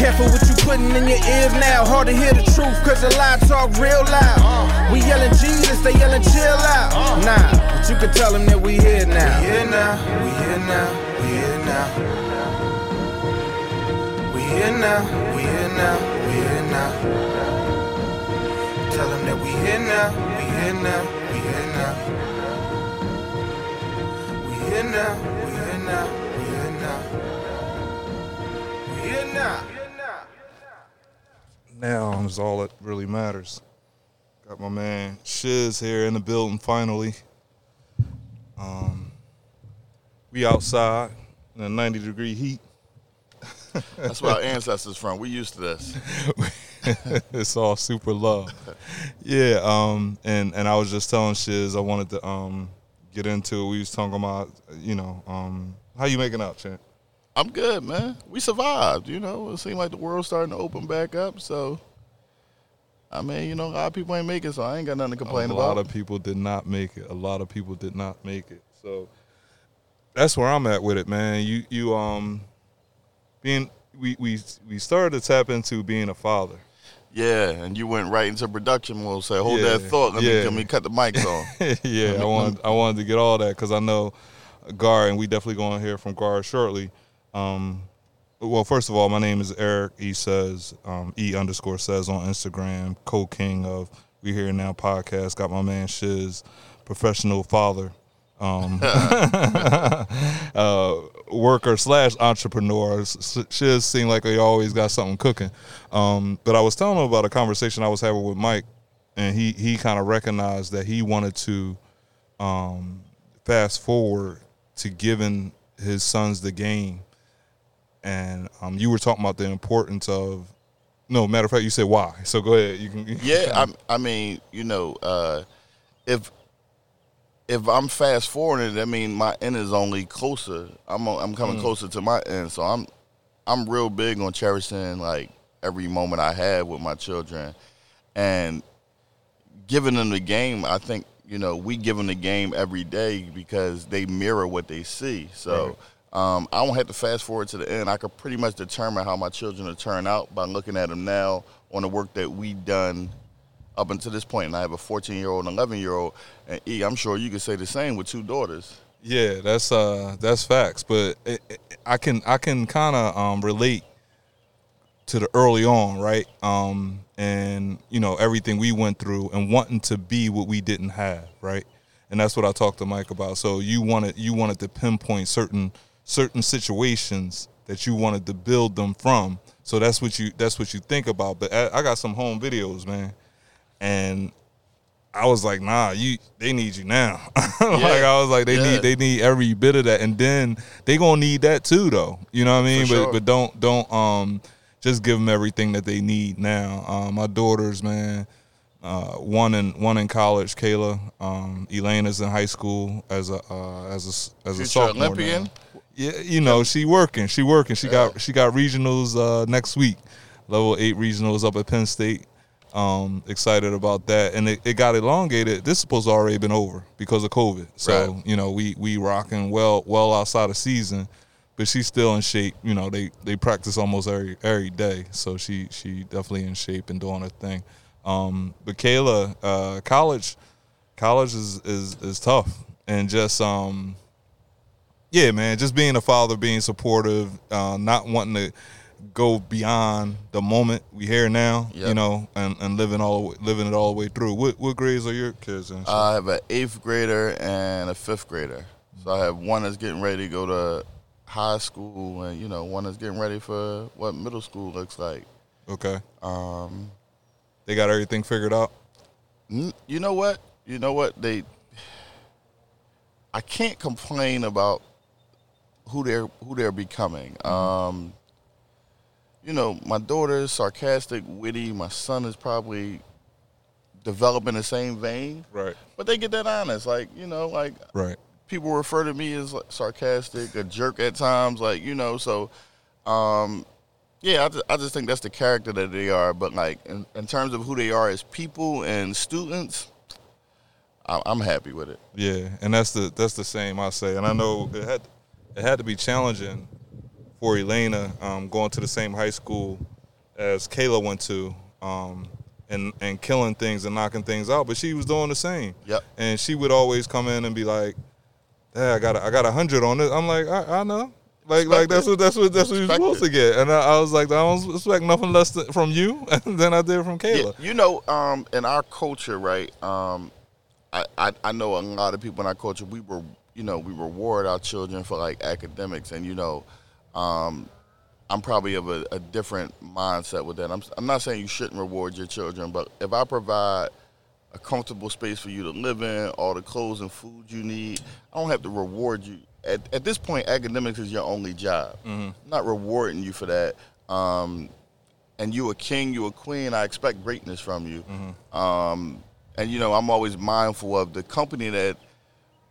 Careful what you putting in your ears now. Hard to hear the truth, cause the lie talk real loud. We yelling Jesus, they yelling chill out. Nah, but you can tell them that we here now. We here now, we here now, we here now. We here now, we here now, we here now. Tell them that we here now, we here now, we here now. We here now, we here now, we here now. We here now. Now is all that really matters. Got my man Shiz here in the building finally. Um, we outside in a 90 degree heat. That's where our ancestors from. We used to this. it's all super love. Yeah, um, and and I was just telling Shiz I wanted to um get into it. We was talking about you know um how you making out, champ. I'm good, man. We survived. You know, it seemed like the world's starting to open back up. So, I mean, you know, a lot of people ain't making, so I ain't got nothing to complain a about. A lot of people did not make it. A lot of people did not make it. So that's where I'm at with it, man. You you um being we we we started to tap into being a father. yeah, and you went right into production mode. Say, hold Yeah, that thought. Let, yeah. me, let me cut the mics on. yeah, I wanted I wanted to get all that because I know Gar, and we definitely going to hear from Gar shortly. Um, well, first of all, my name is Eric. E says um, E underscore says on Instagram, co king of We Here Now podcast. Got my man Shiz, professional father, um, uh, worker slash entrepreneur. Shiz seem like he always got something cooking. Um, but I was telling him about a conversation I was having with Mike, and he he kind of recognized that he wanted to um, fast forward to giving his sons the game. And um, you were talking about the importance of. No, matter of fact, you said why. So go ahead. You can. yeah, I, I mean, you know, uh, if if I'm fast forwarding, that mean my end is only closer. I'm I'm coming Mm. closer to my end, so I'm I'm real big on cherishing like every moment I have with my children, and giving them the game. I think you know we give them the game every day because they mirror what they see. So. Um, I don't have to fast forward to the end. I could pretty much determine how my children will turn out by looking at them now on the work that we've done up until this point. And I have a 14 year old and 11 year old. And E, I'm sure you could say the same with two daughters. Yeah, that's uh that's facts, but it, it- I can I can kind of um, relate to the early on, right? Um, and you know everything we went through and wanting to be what we didn't have, right? And that's what I talked to Mike about. So you wanted you wanted to pinpoint certain certain situations that you wanted to build them from. So that's what you that's what you think about. But I, I got some home videos, man, and I was like, nah, you they need you now. like I was like, they Yeah. need they need every bit of that, and then they gonna need that too, though. You know what I mean? But but don't don't um just give them everything that they need now. Um, my daughters, man, uh, one in one in college, Kayla. Um, Elena's in high school as a uh, as a as a Future sophomore. now. Yeah, you know she working. She working. She got she got regionals uh, next week. Level eight regionals up at Penn State. Um, excited about that, and it, it got elongated. This supposed to already been over because of COVID. So Right. you know we we rocking well well outside of season, but she's still in shape. You know they they practice almost every every day, so she she definitely in shape and doing her thing. Um, but Kayla, uh, college college is is is tough, and just um yeah, man, just being a father, being supportive, uh, not wanting to go beyond the moment we here now, you know, and, and living all living it all the way through. What what grades are your kids in? I have an eighth grader and a fifth grader. So I have one that's getting ready to go to high school, and you know, one that's getting ready for what middle school looks like. okay, Um, they got everything figured out. You know what? You know what? They I can't complain about who they're who they're becoming. Um you know, my daughter is sarcastic, witty. My son is probably developing the same vein, Right, but they get that honest. Like, you know, like right, people refer to me as like, sarcastic, a jerk at times, like you know. So, um, yeah, I just, I just think that's the character that they are. But like in, in terms of who they are as people and students, I, I'm happy with it. yeah, and that's the that's the same I say, and I know it had it had to be challenging for Elena um, going to the same high school as Kayla went to, um, and and killing things and knocking things out. But she was doing the same. Yep. And she would always come in and be like, "Hey, I got a, I got a hundred on this." I'm like, I, I know. Like, like that's what that's what that's what you're supposed it. to get, and I, I was like, I don't expect nothing less from you than I did from Yeah, Kayla. you know, um, in our culture, right? Um, I, I I know a lot of people in our culture. We were, you know, we reward our children for like academics, and you know, um, I'm probably of a, a different mindset with that. I'm I'm not saying you shouldn't reward your children, but if I provide a comfortable space for you to live in, all the clothes and food you need, I don't have to reward you. At, at this point, academics is your only job. I'm not rewarding you for that. Um, and you a king, you a queen. I expect greatness from you. Um, and you know, I'm always mindful of the company that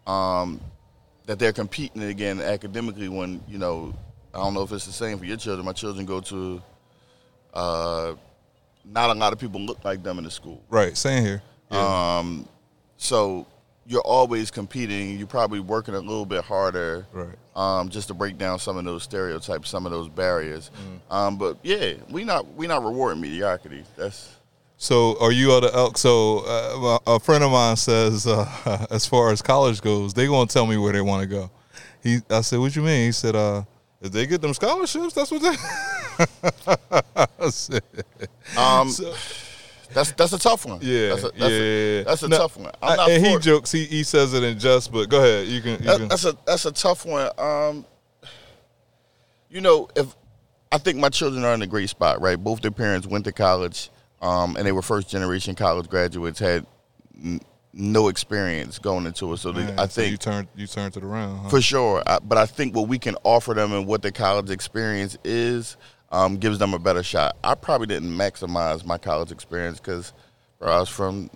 um, that they're competing again academically. When you know, I don't know if it's the same for your children. My children go to uh, not a lot of people look like them in the school. Right, same here. Yeah. Um, so you're always competing. You're probably working a little bit harder right. um, just to break down some of those stereotypes, some of those barriers. Mm-hmm. Um, but yeah, we not we not rewarding mediocrity. That's So, are you at the elk? So, uh, a friend of mine says, uh, as far as college goes, they gonna tell me where they want to go. He, I said, what you mean? He said, uh, if they get them scholarships, that's what they. Said, um, so- that's that's a tough one. yeah, that's a, that's yeah, a, that's a No, tough one. I- I'm not and he for- jokes. He, he says it in jest, but go ahead. You can. You that- can that's a that's a tough one. Um, you know, if I think my children are in a great spot, right? Both their parents went to college, um, and they were first generation college graduates, had n- no experience going into it. So they, I so you think turned you turned it around. Huh? for sure. I, but I think what we can offer them and what the college experience is um, gives them a better shot. I probably didn't maximize my college experience because I was from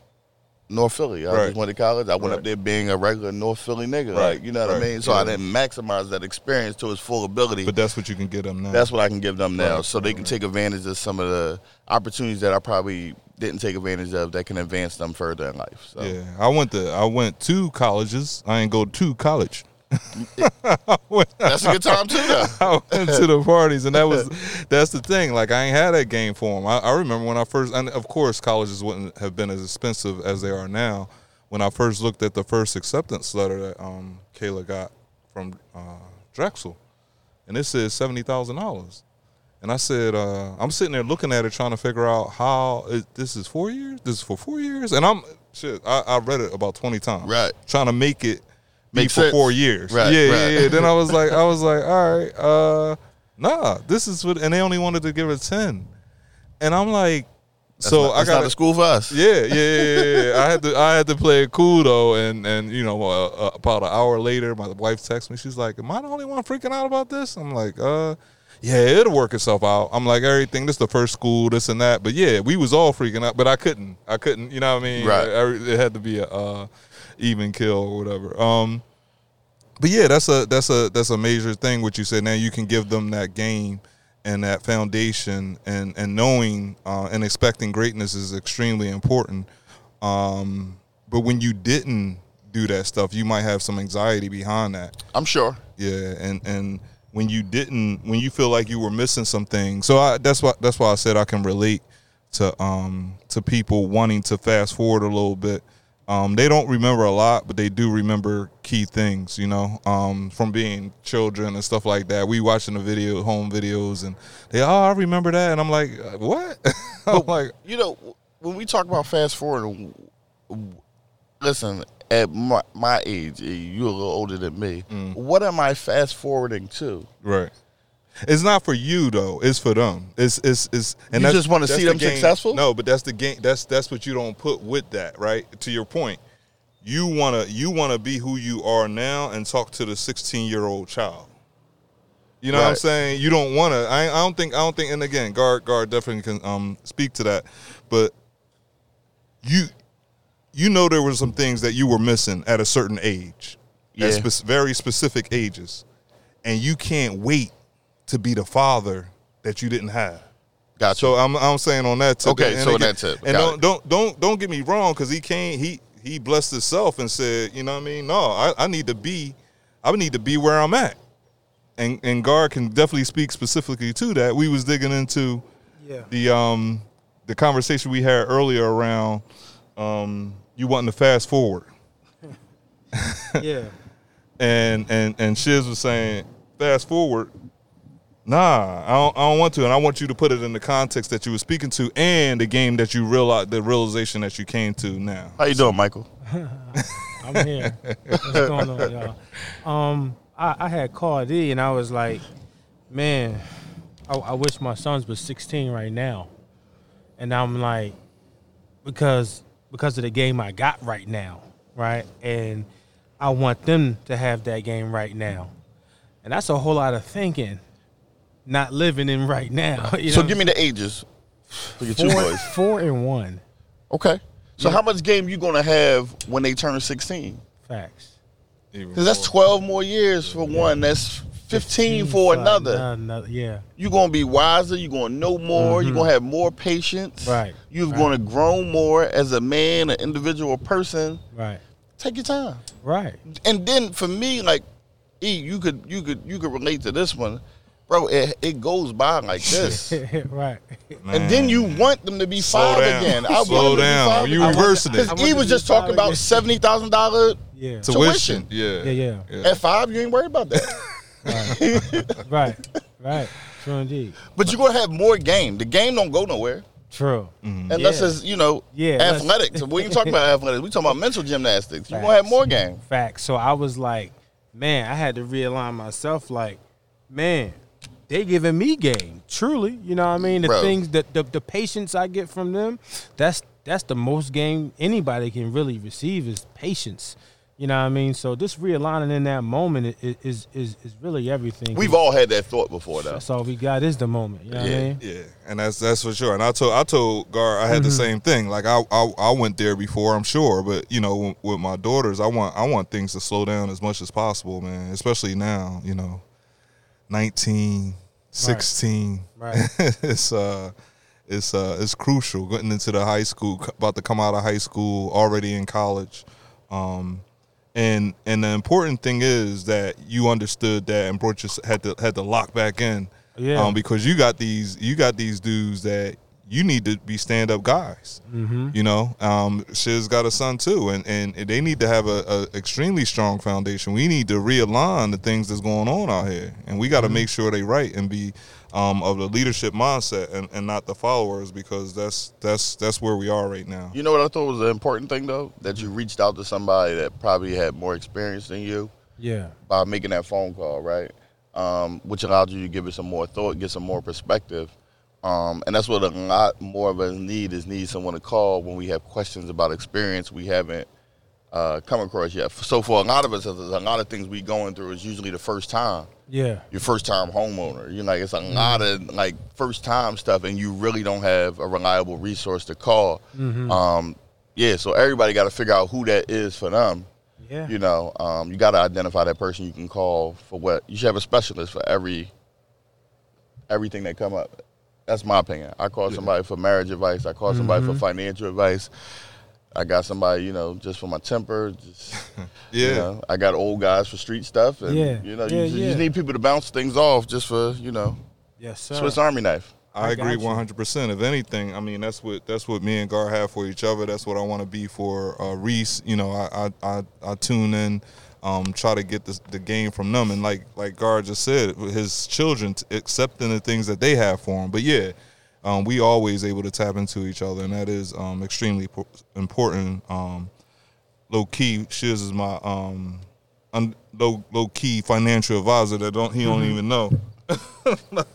North Philly. I Right. just went to college. I went Right. up there being a regular North Philly nigga. Right, Like, you know what I mean? So I didn't maximize that experience to its full ability. but that's what you can get them now. That's what I can give them now, so they can take advantage of some of the opportunities that I probably didn't take advantage of that can advance them further in life. So. Yeah, I went to I went to colleges. I didn't go to college. That's a good time too, though. I went to the parties, and that was that's the thing. Like I ain't had that game for them. I, I remember when I first, and of course, colleges wouldn't have been as expensive as they are now. When I first looked at the first acceptance letter that um, Kayla got from uh, Drexel, and it says seventy thousand dollars. And I said, uh, I'm sitting there looking at it, trying to figure out how it, this is four years. This is for four years, and I'm shit. I, I read it about twenty times, Right. Trying to make it be Make for sense. four years. Right, yeah, right. yeah, yeah. Then I was like, I was like, all right, uh, nah, this is what, and they only wanted to give it ten, and I'm like, so That's I got a school for us. yeah, yeah, yeah, yeah, yeah. I had to, I had to play it cool though, and and you know, uh, uh, about an hour later, my wife texts me. She's like, "Am I the only one freaking out about this?" I'm like, "Uh, yeah, it'll work itself out." I'm like, "Everything, this the first school, this and that." But yeah, we was all freaking out, but I couldn't, I couldn't, you know what I mean? Right. Every- It had to be a uh, even kill or whatever. Um, but yeah, that's a that's a that's a major thing. What you said now, you can give them that game and that foundation, and and knowing uh, and expecting greatness is extremely important. Um, but when you didn't do that stuff, you might have some anxiety behind that. I'm sure. Yeah, and and when you didn't, when you feel like you were missing some things, so I, that's why that's why I said I can relate to um to people wanting to fast forward a little bit. Um, they don't remember a lot, but they do remember key things, you know, um, from being children and stuff like that. We watching the video, home videos, and they, oh, I remember that, and I'm like, uh, what? I'm like, You know, when we talk about fast forward, listen, at my, my age, you're a little older than me. Mm. What am I fast forwarding to? right. It's not for you though. It's for them. It's it's it's. And You just wanna see them game- successful? No, but that's the game. That's that's what you don't put with that, right? To your point, you wanna you wanna be who you are now and talk to the sixteen year old child. You know what I'm saying? You don't want to. I, I don't think. I don't think. And again, Gar Gar definitely can um speak to that. But you you know there were some things that you were missing at a certain age, at Yeah. spec- very specific ages, and you can't wait to be the father that you didn't have. Gotcha. So I'm I'm saying on that tip. Okay, and so again- that's it. And don't don't don't don't get me wrong, because he can't he he blessed himself and said, you know what I mean? No, I, I need to be I need to be where I'm at. And and Gar can definitely speak specifically to that. We was digging into Yeah. the um the conversation we had earlier around um you wanting to fast forward Yeah. and and and Shiz was saying fast forward nah I don't, I don't want to and I want you to put it in the context that you were speaking to and the game that you realized the realization that you came to now How you doing, Michael? I'm here. What's going on, y'all? Um, I, I had called E and I was like, man, I, I wish my sons was 16 right now. And I'm like, because because of the game I got right now, right? And I want them to have that game right now. And that's a whole lot of thinking, not living in right now. You So give me the ages for your two four, boys. four and one. Okay. So how much game you gonna have when they turn sixteen? Facts. Because that's twelve more years for one. That's fifteen for another. another. Yeah. You're gonna be wiser. You're gonna know more. You're gonna mm-hmm. have more patience. Right, You're right. gonna grow more as a man, an individual person. Right. Take your time. Right. And then for me, like, E, you could you could you could relate to this one, bro. It it goes by like this. right. And then you want them to be Slow five down. again. I Slow want them to be down. five You again. reversing it. Because I want he was just talking about seventy thousand dollars Yeah. tuition tuition. yeah Yeah, yeah. at five. You ain't worried about that. Right. Right. True indeed. but you're gonna have more game. The game don't go nowhere True. Mm-hmm. unless Yeah. it's you know Yeah, athletics. we ain't talking about athletics. We talking about mental gymnastics. You're gonna have more game. Facts. So I was like, man, I had to realign myself. Like, man, they giving me game. Truly, you know what I mean? The Bro. things that the, the patience I get from them, that's that's the most game anybody can really receive is patience. You know what I mean? So this realigning in that moment is is is, is really everything. We've all had that thought before, though. that's all we got is the moment. You know what Yeah. I mean? Yeah, and that's that's for sure. And I told I told Gar I had Mm-hmm. the same thing. Like I, I I went there before, I'm sure, but you know, with my daughters, I want I want things to slow down as much as possible, man. Especially now, you know, 19, 16. Right. it's uh it's uh it's crucial getting into the high school about to come out of high school already in college um and and the important thing is that you understood that and brought your had to had to lock back in Yeah. um because you got these you got these dudes that you need to be stand up guys Mm-hmm. you know um shiz got a son too and and they need to have a, a extremely strong foundation we need to realign the things that's going on out here and we got to make sure they right and be um of the leadership mindset and, and not the followers because that's that's that's where we are right now You know what I thought was an important thing though? That you reached out to somebody that probably had more experience than you Yeah. by making that phone call, right? Um, which allowed you to give it some more thought, get some more perspective. Um, and that's what a lot more of us need is need someone to call when we have questions about experience we haven't uh, come across yet. So for a lot of us, a lot of things we going through is usually the first time. Yeah. your first time homeowner. You know, like it's a lot of like first time stuff, and you really don't have a reliable resource to call. Um, yeah, so everybody got to figure out who that is for them. Yeah. You know, um, you got to identify that person you can call for what. You should have a specialist for every everything that come up. That's my opinion. I call somebody for marriage advice. I call somebody for financial advice. I got somebody, you know, just for my temper. Just, yeah you know, I got old guys for street stuff, and Yeah. you know, Yeah, you, just, you yeah. just need people to bounce things off, just for you know, Yes, sir. Swiss Army knife. I, I agree one hundred percent. If anything, I mean that's what that's what me and Gar have for each other. That's what I want to be for uh, Reese. You know, I I, I, I tune in, um, try to get the, the game from them, and like like Gar just said, his children t- accepting the things that they have for him. But yeah, um, we always able to tap into each other, and that is um, extremely po- important. Um, low key, Shiz is my um, un- low low key financial advisor that don't he don't even know.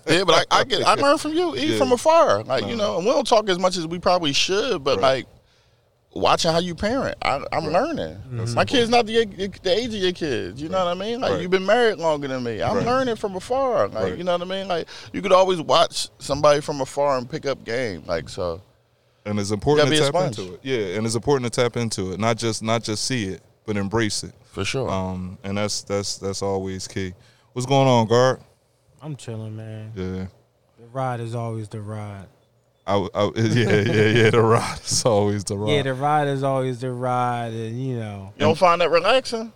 Yeah, but I, I get I learn from you, even Yeah. from afar. Like you know, and we don't talk as much as we probably should, but Right. like watching how you parent, I, I'm learning. That's My kid's not the, the age of your kids. You know what I mean? Like Right. you've been married longer than me. I'm Right. learning from afar. Like Right. you know what I mean? Like you could always watch somebody from afar and pick up game. Like so. and it's important to tap sponge. into it. Yeah, and it's important to tap into it, not just not just see it, but embrace it. For sure. Um, and that's that's that's always key. What's going on, Gar? I'm chilling, man. Yeah, The ride is always the ride. I, I yeah yeah yeah. The ride is always the ride. Yeah, the ride is always the ride, and you know, you don't find that relaxing?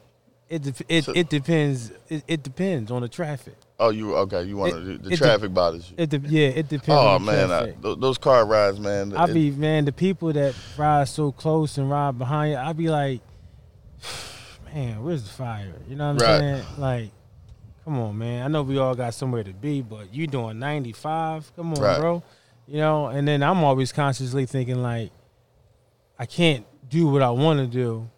it de- it, So- it depends. It, it depends on the traffic. Oh, you okay? You want It- to the it traffic bothers you? It de- yeah, it depends. Oh on man, I, traffic. th- those car rides, man. I it- be man, the people that ride so close and ride behind you, I be like, man, where's the fire? You know what I'm Right. saying? Like, come on, man. I know we all got somewhere to be, but you doing 95? Come on, Right. bro. You know, and then I'm always consciously thinking like, I can't do what I want to do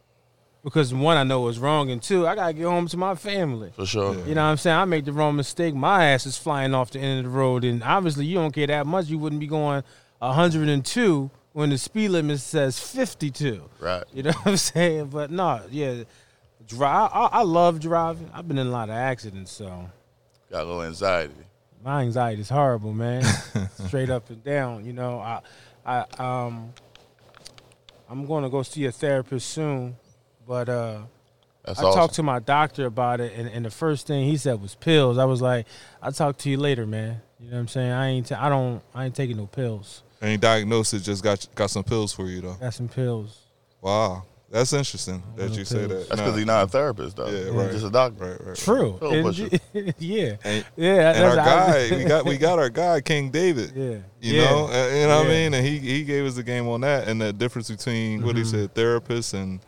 because one, I know is wrong, and two, I gotta get home to my family. for sure. Yeah. You know what I'm saying? I make the wrong mistake. My ass is flying off the end of the road. And obviously, you don't care that much. You wouldn't be going 102 when the speed limit says 52. Right. You know what I'm saying? But no, yeah. Drive. I, I love driving. I've been in a lot of accidents, so Got a little anxiety. My anxiety is horrible, man. Straight up and down. You know, I, I, um, I'm going to go see a therapist soon, but uh, That's I awesome. talked to my doctor about it, and, and the first thing he said was pills. I was like, "I'll talk to you later, man." You know what I'm saying? I ain't, I don't, I ain't taking no pills. Any diagnosis just got got some pills for you though. Got some pills. Wow, that's interesting that no you say that. That's Nah. because he's not a therapist, though. Yeah, He's right. just a doctor. right, right. True. And- yeah, And, yeah. and our guy, we got we got our guy King David. yeah, You yeah. know, uh, you know what I mean, and he he gave us the game on that and the difference between what he Mhm. said, therapists and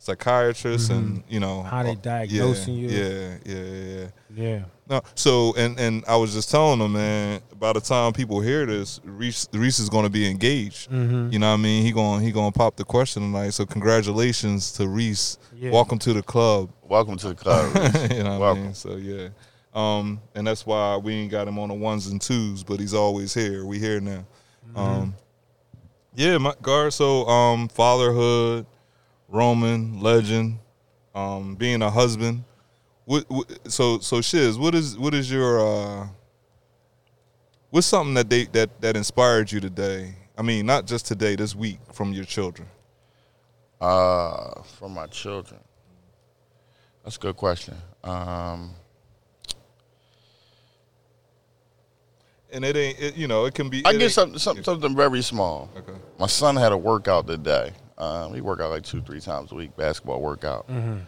psychiatrists, and you know Mm-hmm. How they uh, diagnosing yeah, you. Yeah, yeah, yeah. yeah. No, so and and I was just telling them, man. By the time people hear this, Reese, Reese is going to be engaged. Mm-hmm. You know what I mean? He going he going to pop the question tonight. So congratulations to Reese. Yeah. Welcome to the club. Welcome to the club. You know what I Welcome. mean? So yeah. Um, and that's why we ain't got him on the ones and twos, but he's always here. We here now. Mm-hmm. Um, yeah, my guard. So um, fatherhood, Roman legend, um, being a husband. What, what, so so shiz. What is what is your uh, what's something that they that that inspired you today? I mean, not just today, this week from your children. Uh, for my children. That's a good question. Um, And it ain't, it, you know, it can be. I get something, something, something very small. Okay. My son had a workout today. Um, he work out like two, three times a week, basketball workout. Mm-hmm.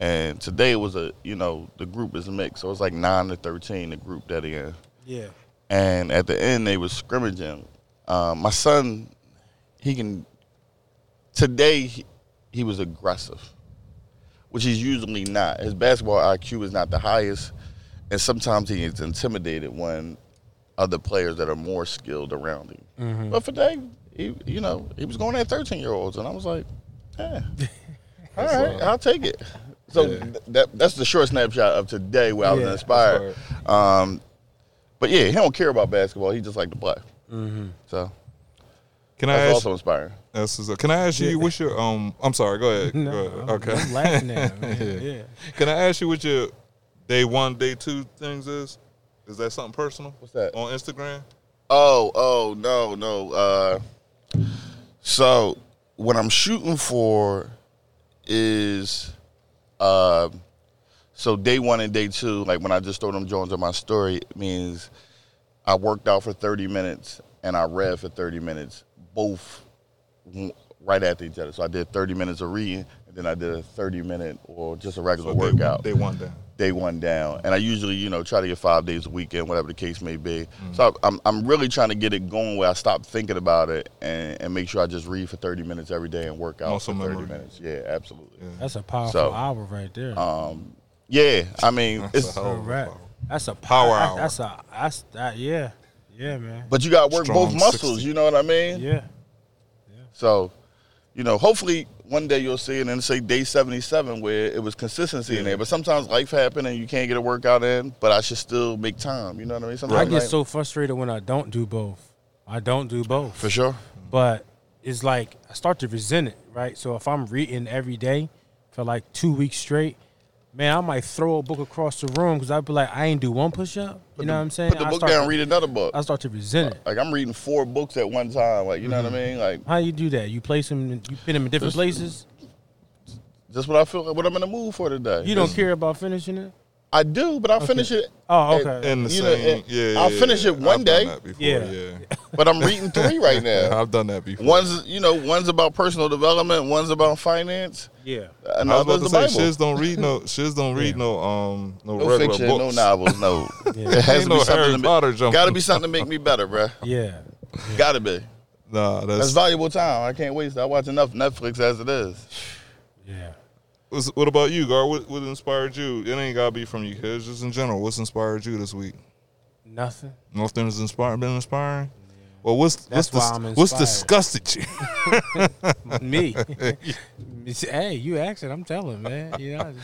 And today was a, you know, the group is mixed, so it's like nine to thirteen, the group that he in. Yeah. And at the end, they was scrimmaging. Um, my son, he can. Today, he, he was aggressive, which he's usually not. His basketball IQ is not the highest, and sometimes he is intimidated when other players that are more skilled around him. Mm-hmm. But for today, he, you know, he was going at thirteen year olds, and I was like, yeah, all That's right, all. I'll take it. So Yeah. th- that that's the short snapshot of today where I was Yeah, inspired. Um, but yeah, he don't care about basketball. He just like to play. Mm-hmm. So Can I ask? also inspiring. That's what's up. Can I ask you what's your um? I'm sorry. Go ahead. No, Go ahead. I'm, Okay. I'm laughing at man. Yeah. yeah. Can I ask you what your day one, day two things is? Is that something personal What's that? on Instagram? Oh, oh no, no. Uh, so what I'm shooting for is, uh, so day one and day two. Like when I just throw them Jones on my story, it means I worked out for 30 minutes and I read for 30 minutes, both right after each other. So I did 30 minutes of reading, and then I did a 30 minute or just a regular So day- workout Day one down. Day one down. And I usually, you know, try to get five days a weekend, whatever the case may be. So I'm, I'm really trying to get it going where I stop thinking about it and, and make sure I just read for 30 minutes every day and work out Muscle for 30 memory. minutes. Yeah, absolutely. Yeah. That's a powerful So, hour right there. Um, yeah, I mean, That's it's, a hell of Correct. power. That's a Power that- hour. That's a that's that. Yeah, yeah, man. but you got to work Strong both muscles, 60. you know what I mean? Yeah. yeah, So, you know, hopefully one day you'll see it and say day 77 where it was consistency in there. But sometimes life happens and you can't get a workout in, but I should still make time. You know what I mean? Sometimes I get like- so frustrated when I don't do both. I don't do both. For sure. but it's like I start to resent it, right? So if I'm reading every day for like two weeks straight, man, I might throw a book across the room because I'd be like, I ain't do one push up. You know what I'm saying? Put the I book start down, read another book. I start to resent it. Like I'm reading four books at one time. Like you know what I mm-hmm. mean? Like How you do that? You place them, you put them in different Just- places. just what I feel, what I'm in the mood for today. You don't Just- care about finishing it. I do, but I'll finish it. Oh, at- okay. In the You know, same, and yeah, I'll yeah, finish yeah. it one I've day. Done that before, Yeah. yeah. But I'm reading three right Yeah, now. I've done that before. One's you know, one's about personal development, one's about finance, yeah. and I was about to say, Bible. shiz don't read no, shiz don't read no, um, no, no regular fiction, books. no novels, no. Yeah. It has Ain't to no be Harry something. Potter To jumping. Got to be something to make me better, bruh. Yeah. Got to be. Nah, That's that's. valuable time. I can't waste. I watch enough Netflix as it is. Yeah. What's, what about you, Gar? What, what inspired you? It ain't gotta be from you, kids. Just in general, what's inspired you this week? Nothing. Nothing has inspired, been inspiring. Well, what's That's what's, dis- what's disgusted you? Me. hey, you asked it, I'm telling, man. You know.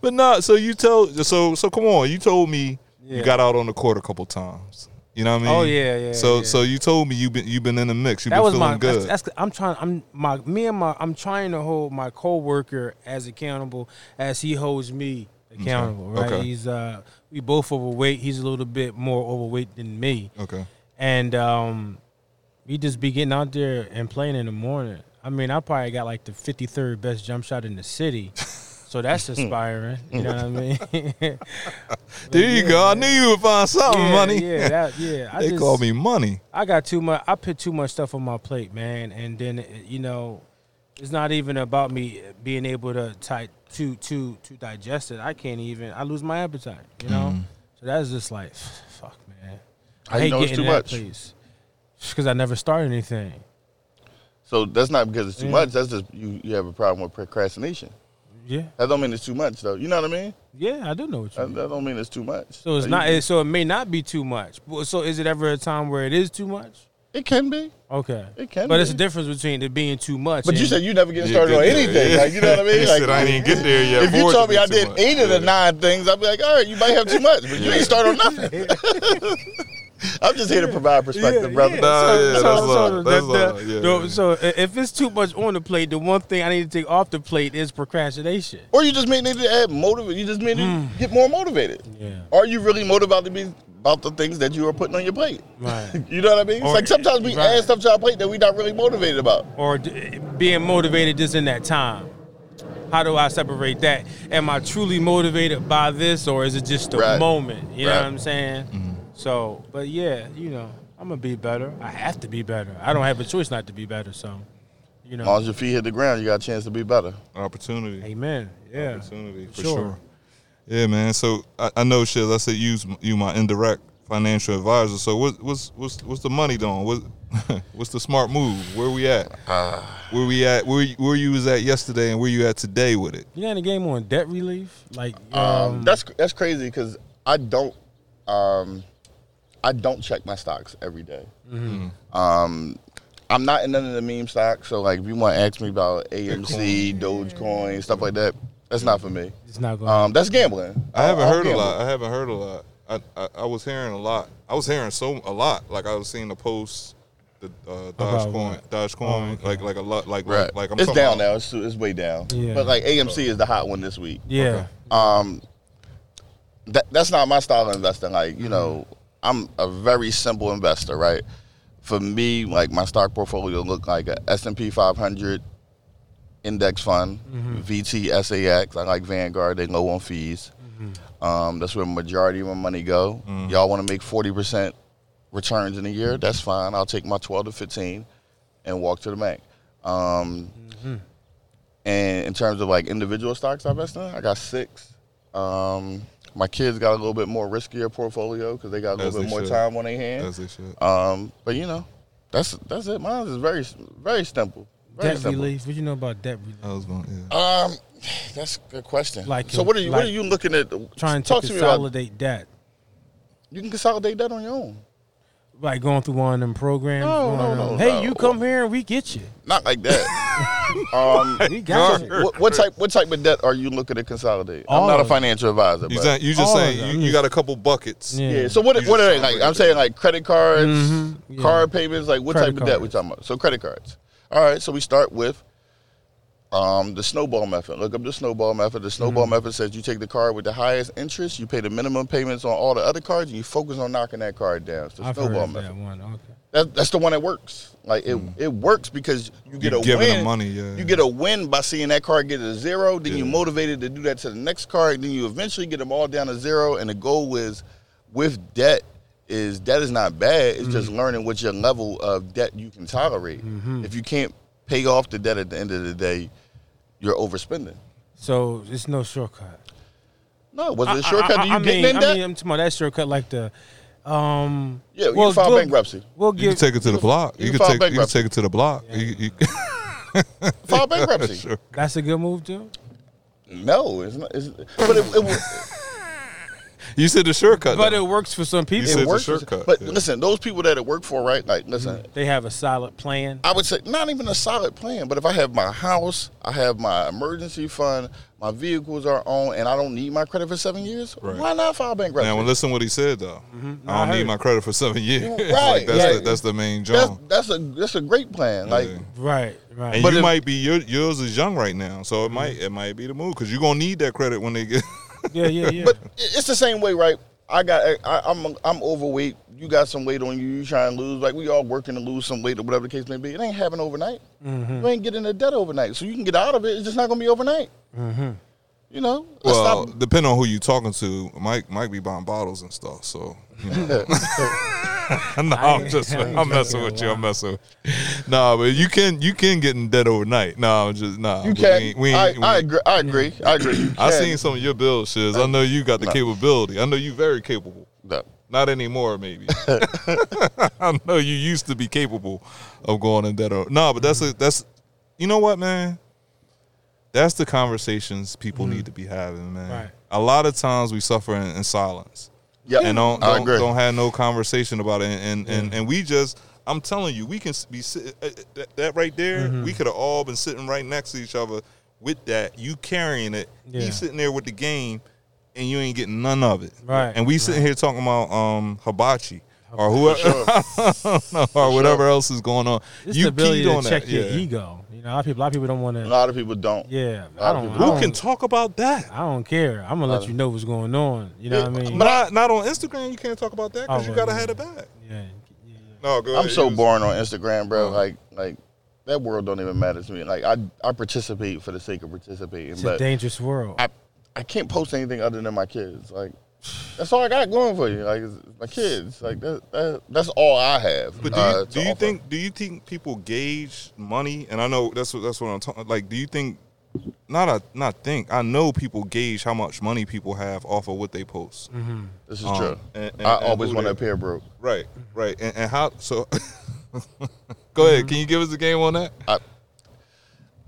but not so you tell so so come on. You told me you got out on the court a couple times. You know what I mean? Oh, yeah, yeah, So yeah. so you told me you've been you've been in the mix. You've that been was feeling my. good. That's, that's. I'm trying. I'm my. Me and my. I'm trying to hold my coworker as accountable as he holds me accountable. Right. Okay. He's uh. We both overweight. He's a little bit more overweight than me, okay. and um, we just be getting out there and playing in the morning. I mean, I probably got like the 53rd best jump shot in the city. So that's inspiring. You know what I mean? There you go. I knew you would find something, yeah, money. Yeah, that, yeah. I they just, call me money. I got too much. I put too much stuff on my plate, man. And then you know, it's not even about me being able to type to to to digest it. I can't even. I lose my appetite. You know. Mm-hmm. So that's just like, fuck, man. I hate know it's getting too that much? place because I never started anything. So that's not because it's too Yeah. much. That's just you. You have a problem with procrastination. Yeah, That don't mean it's too much, though. You know what I mean? yeah, I do know what you That, mean. that don't mean it's too much. So it's You- not. it- So it may not be too much. Well, So is it ever a time where it is too much? It can be. Okay. It can But be. it's a difference between it being too much. But you said you never get started get on there. anything. Yeah. Like you know what I mean? He Like said, "I ain't even get there yet If you told me I did much." eight of the Yeah. nine things, I'd be like, all right, you might have too much, but you ain't start on nothing. I'm just here to provide perspective, brother. Nah, yeah, that's all, the- that's the- all, yeah, the- yeah. so if it's too much on the plate, the one thing I need to take off the plate is procrastination. Or you just may need to add motive. You just may need hmm. to get more motivated. Yeah. Are you really motivated to be about the things that you are putting on your plate? Right. You know what I mean? It's like sometimes we right. add stuff to our plate that we're not really motivated about. Or d- being motivated just in that time. How do I separate that? Am I truly motivated by this, or is it just a Right. moment? You know what I'm saying? So, but yeah, you know, I'm gonna be better. I have to be better. I don't have a choice not to be better. So, you As long know, as your feet hit the ground, you got a chance to be better. Opportunity. amen. Yeah, opportunity for Sure. sure. Yeah, man. So I, I know shit. Let's say use you my indirect financial advisor. So what, what's what's what's the money doing? What what's the smart move? Where we at? where we at? Where you- where you was at yesterday and where you at today with it? You got any game on debt relief? Like, um, Um, that's that's crazy because I don't um, I don't check my stocks every day. Um, I'm not in none of the meme stocks, so like if you want to ask me about AMC, Dogecoin, stuff like that, that's not for me. it's not going. Um, that's gambling. I haven't I'll heard a lot. I haven't heard a lot. I, I I was hearing a lot. I was hearing so a lot. Like I was seeing the post, the uh, About Dogecoin, what? Dogecoin, Oh, okay. like like a lot, like Right. like, like I'm it's down about- now. It's, it's way down. Yeah. But like AMC is the hot one this week. yeah, Um, that that's not my style of investing. Like you know, I'm a very simple investor, right? For me, like my stock portfolio look like a S&P 500 index fund, VTSAX. I like Vanguard. They low on fees. Um, that's where majority of my money go. Y'all want to make 40 percent returns in a year? That's fine. I'll take my 12 to 15 and walk to the bank. Um, And in terms of like individual stocks I invest in, I got six. Um, my kids got a little bit more riskier portfolio because they got a little As bit more should. time on their As hands. they should. Um, but you know, that's that's it. Mine is very very simple. Very debt simple. relief. What you know about debt relief? I was going. Yeah. Um, that's a good question. Like, so what are you what are you looking at? Trying to talk to me about. consolidate debt, You can consolidate that on your own. Like going through one of them programs. No, one no, no, Hey, no. you come here and we get you. Not like that. um, We got you. what, what type what type of debt are you looking to consolidate? I'm not a financial advisor. You but- you just All saying you, you got a couple buckets. Yeah. Yeah. So what You what are they like? I'm saying like credit cards, Mhm, yeah. card payments. Like what Credit type of debt we talking about? So credit cards. All right. So we start with Um, the snowball method. Look up the snowball method. The snowball Mm-hmm. method says you take the card with the highest interest, you pay the minimum payments on all the other cards, and you focus on knocking that card down. It's the I've snowball method. that one. Okay. That, that's the one that works. Like it, it works because you get You a win. money, yeah. You get a win by seeing that card get a zero. Then you're motivated to do that to the next card. Then you eventually get them all down to zero. And the goal is, with debt, is debt is not bad. It's Mm-hmm. just learning what your level of debt you can tolerate. Mm-hmm. If you can't pay off the debt at the end of the day, you're overspending. So it's no shortcut. No, was it a shortcut I, to you I getting mean, in debt? I mean, I'm talking about that shortcut, like the, um. yeah, you well, can file we'll- bankruptcy. We'll give, You can take it to the block. you You can can take you can take it to the block. You- you- File bankruptcy. Sure. That's a good move too. No, it's not. It's, but it, it, was- You said the shortcut. But though. it works for some people. You said it the works. shortcut, But yeah. listen, those people that it work for, right? Like, mm-hmm. listen, They have a solid plan. I would say not even a solid plan, but if I have my house, I have my emergency fund, my vehicles are owned, and I don't need my credit for seven years, Right. why not file bankruptcy? Now, well, listen what he said though. Mm-hmm. No, I I don't need heard my credit for seven years. Right, like that's yeah. the, that's the main job. that's a that's a great plan. Like, Yeah. Right. Right. And But you if- might be your, yours is young right now, so it might mm-hmm. it might be the move because you're gonna need that credit when they get. yeah. Yeah. Yeah. but it's the same way, right? I got I, I'm I'm overweight. You got some weight on you. You trying to lose. Like we all working to lose some weight or whatever the case may be. It ain't happening overnight. Mm-hmm. You ain't getting into debt overnight. So you can get out of it. It's just not gonna be overnight. Mm-hmm. You know. Let's well, stop- depending on who you talking to, Mike might be buying bottles and stuff. So, you know. no, I'm just I ain't I'm messing with you. I'm messing with you. Nah, but you can you can get in debt overnight. No, I'm just nah. You but we can. ain't- we I, we I agree. I agree. I agree. I seen some of your build shiz. I know you got the No. capability. I know you very capable. No. Not anymore, maybe. I know you used to be capable of going in debt. or- No, but that's a that's you know what, man? That's the conversations people mm-hmm. need to be having, man. Right. A lot of times we suffer in, in silence Yep. and don't don't, don't have no conversation about it. And and, and and we just, I'm telling you, we can be sitting, uh, that, that right there. Mm-hmm. We could have all been sitting right next to each other with that. You carrying it, Yeah. he's sitting there with the game, and you ain't getting none of it. Right, And we sitting here talking about um hibachi. Or whoever, or whatever else is going on. It's you the ability keyed on to check that. your yeah. ego. You know, a lot of people, a lot of people don't want to. A lot of people don't. Yeah, A I don't. people- I Who don't, can talk about that? I don't care. I'm gonna let you know what's going on. You know what I mean? But not, not on Instagram. You can't talk about that because Oh, you gotta yeah. have it back. yeah, yeah, yeah. No, go I'm ahead. so You was- boring on Instagram, bro. Oh. Like, like that world don't even matter to me. Like, I I participate for the sake of participating, It's but a dangerous world. I I can't post anything other than my kids. Like, that's all I got going for you. Like, my kids. Like that, that that's all I have. But do you, uh, do you think do you think people gauge money? And I know that's what that's what I'm talking. Like, do you think? Not I not think. I know people gauge how much money people have off of what they post. this is um, true? and- and- I and always want to appear broke. Right, right. And, and how? So, go ahead. Can you give us the game on that?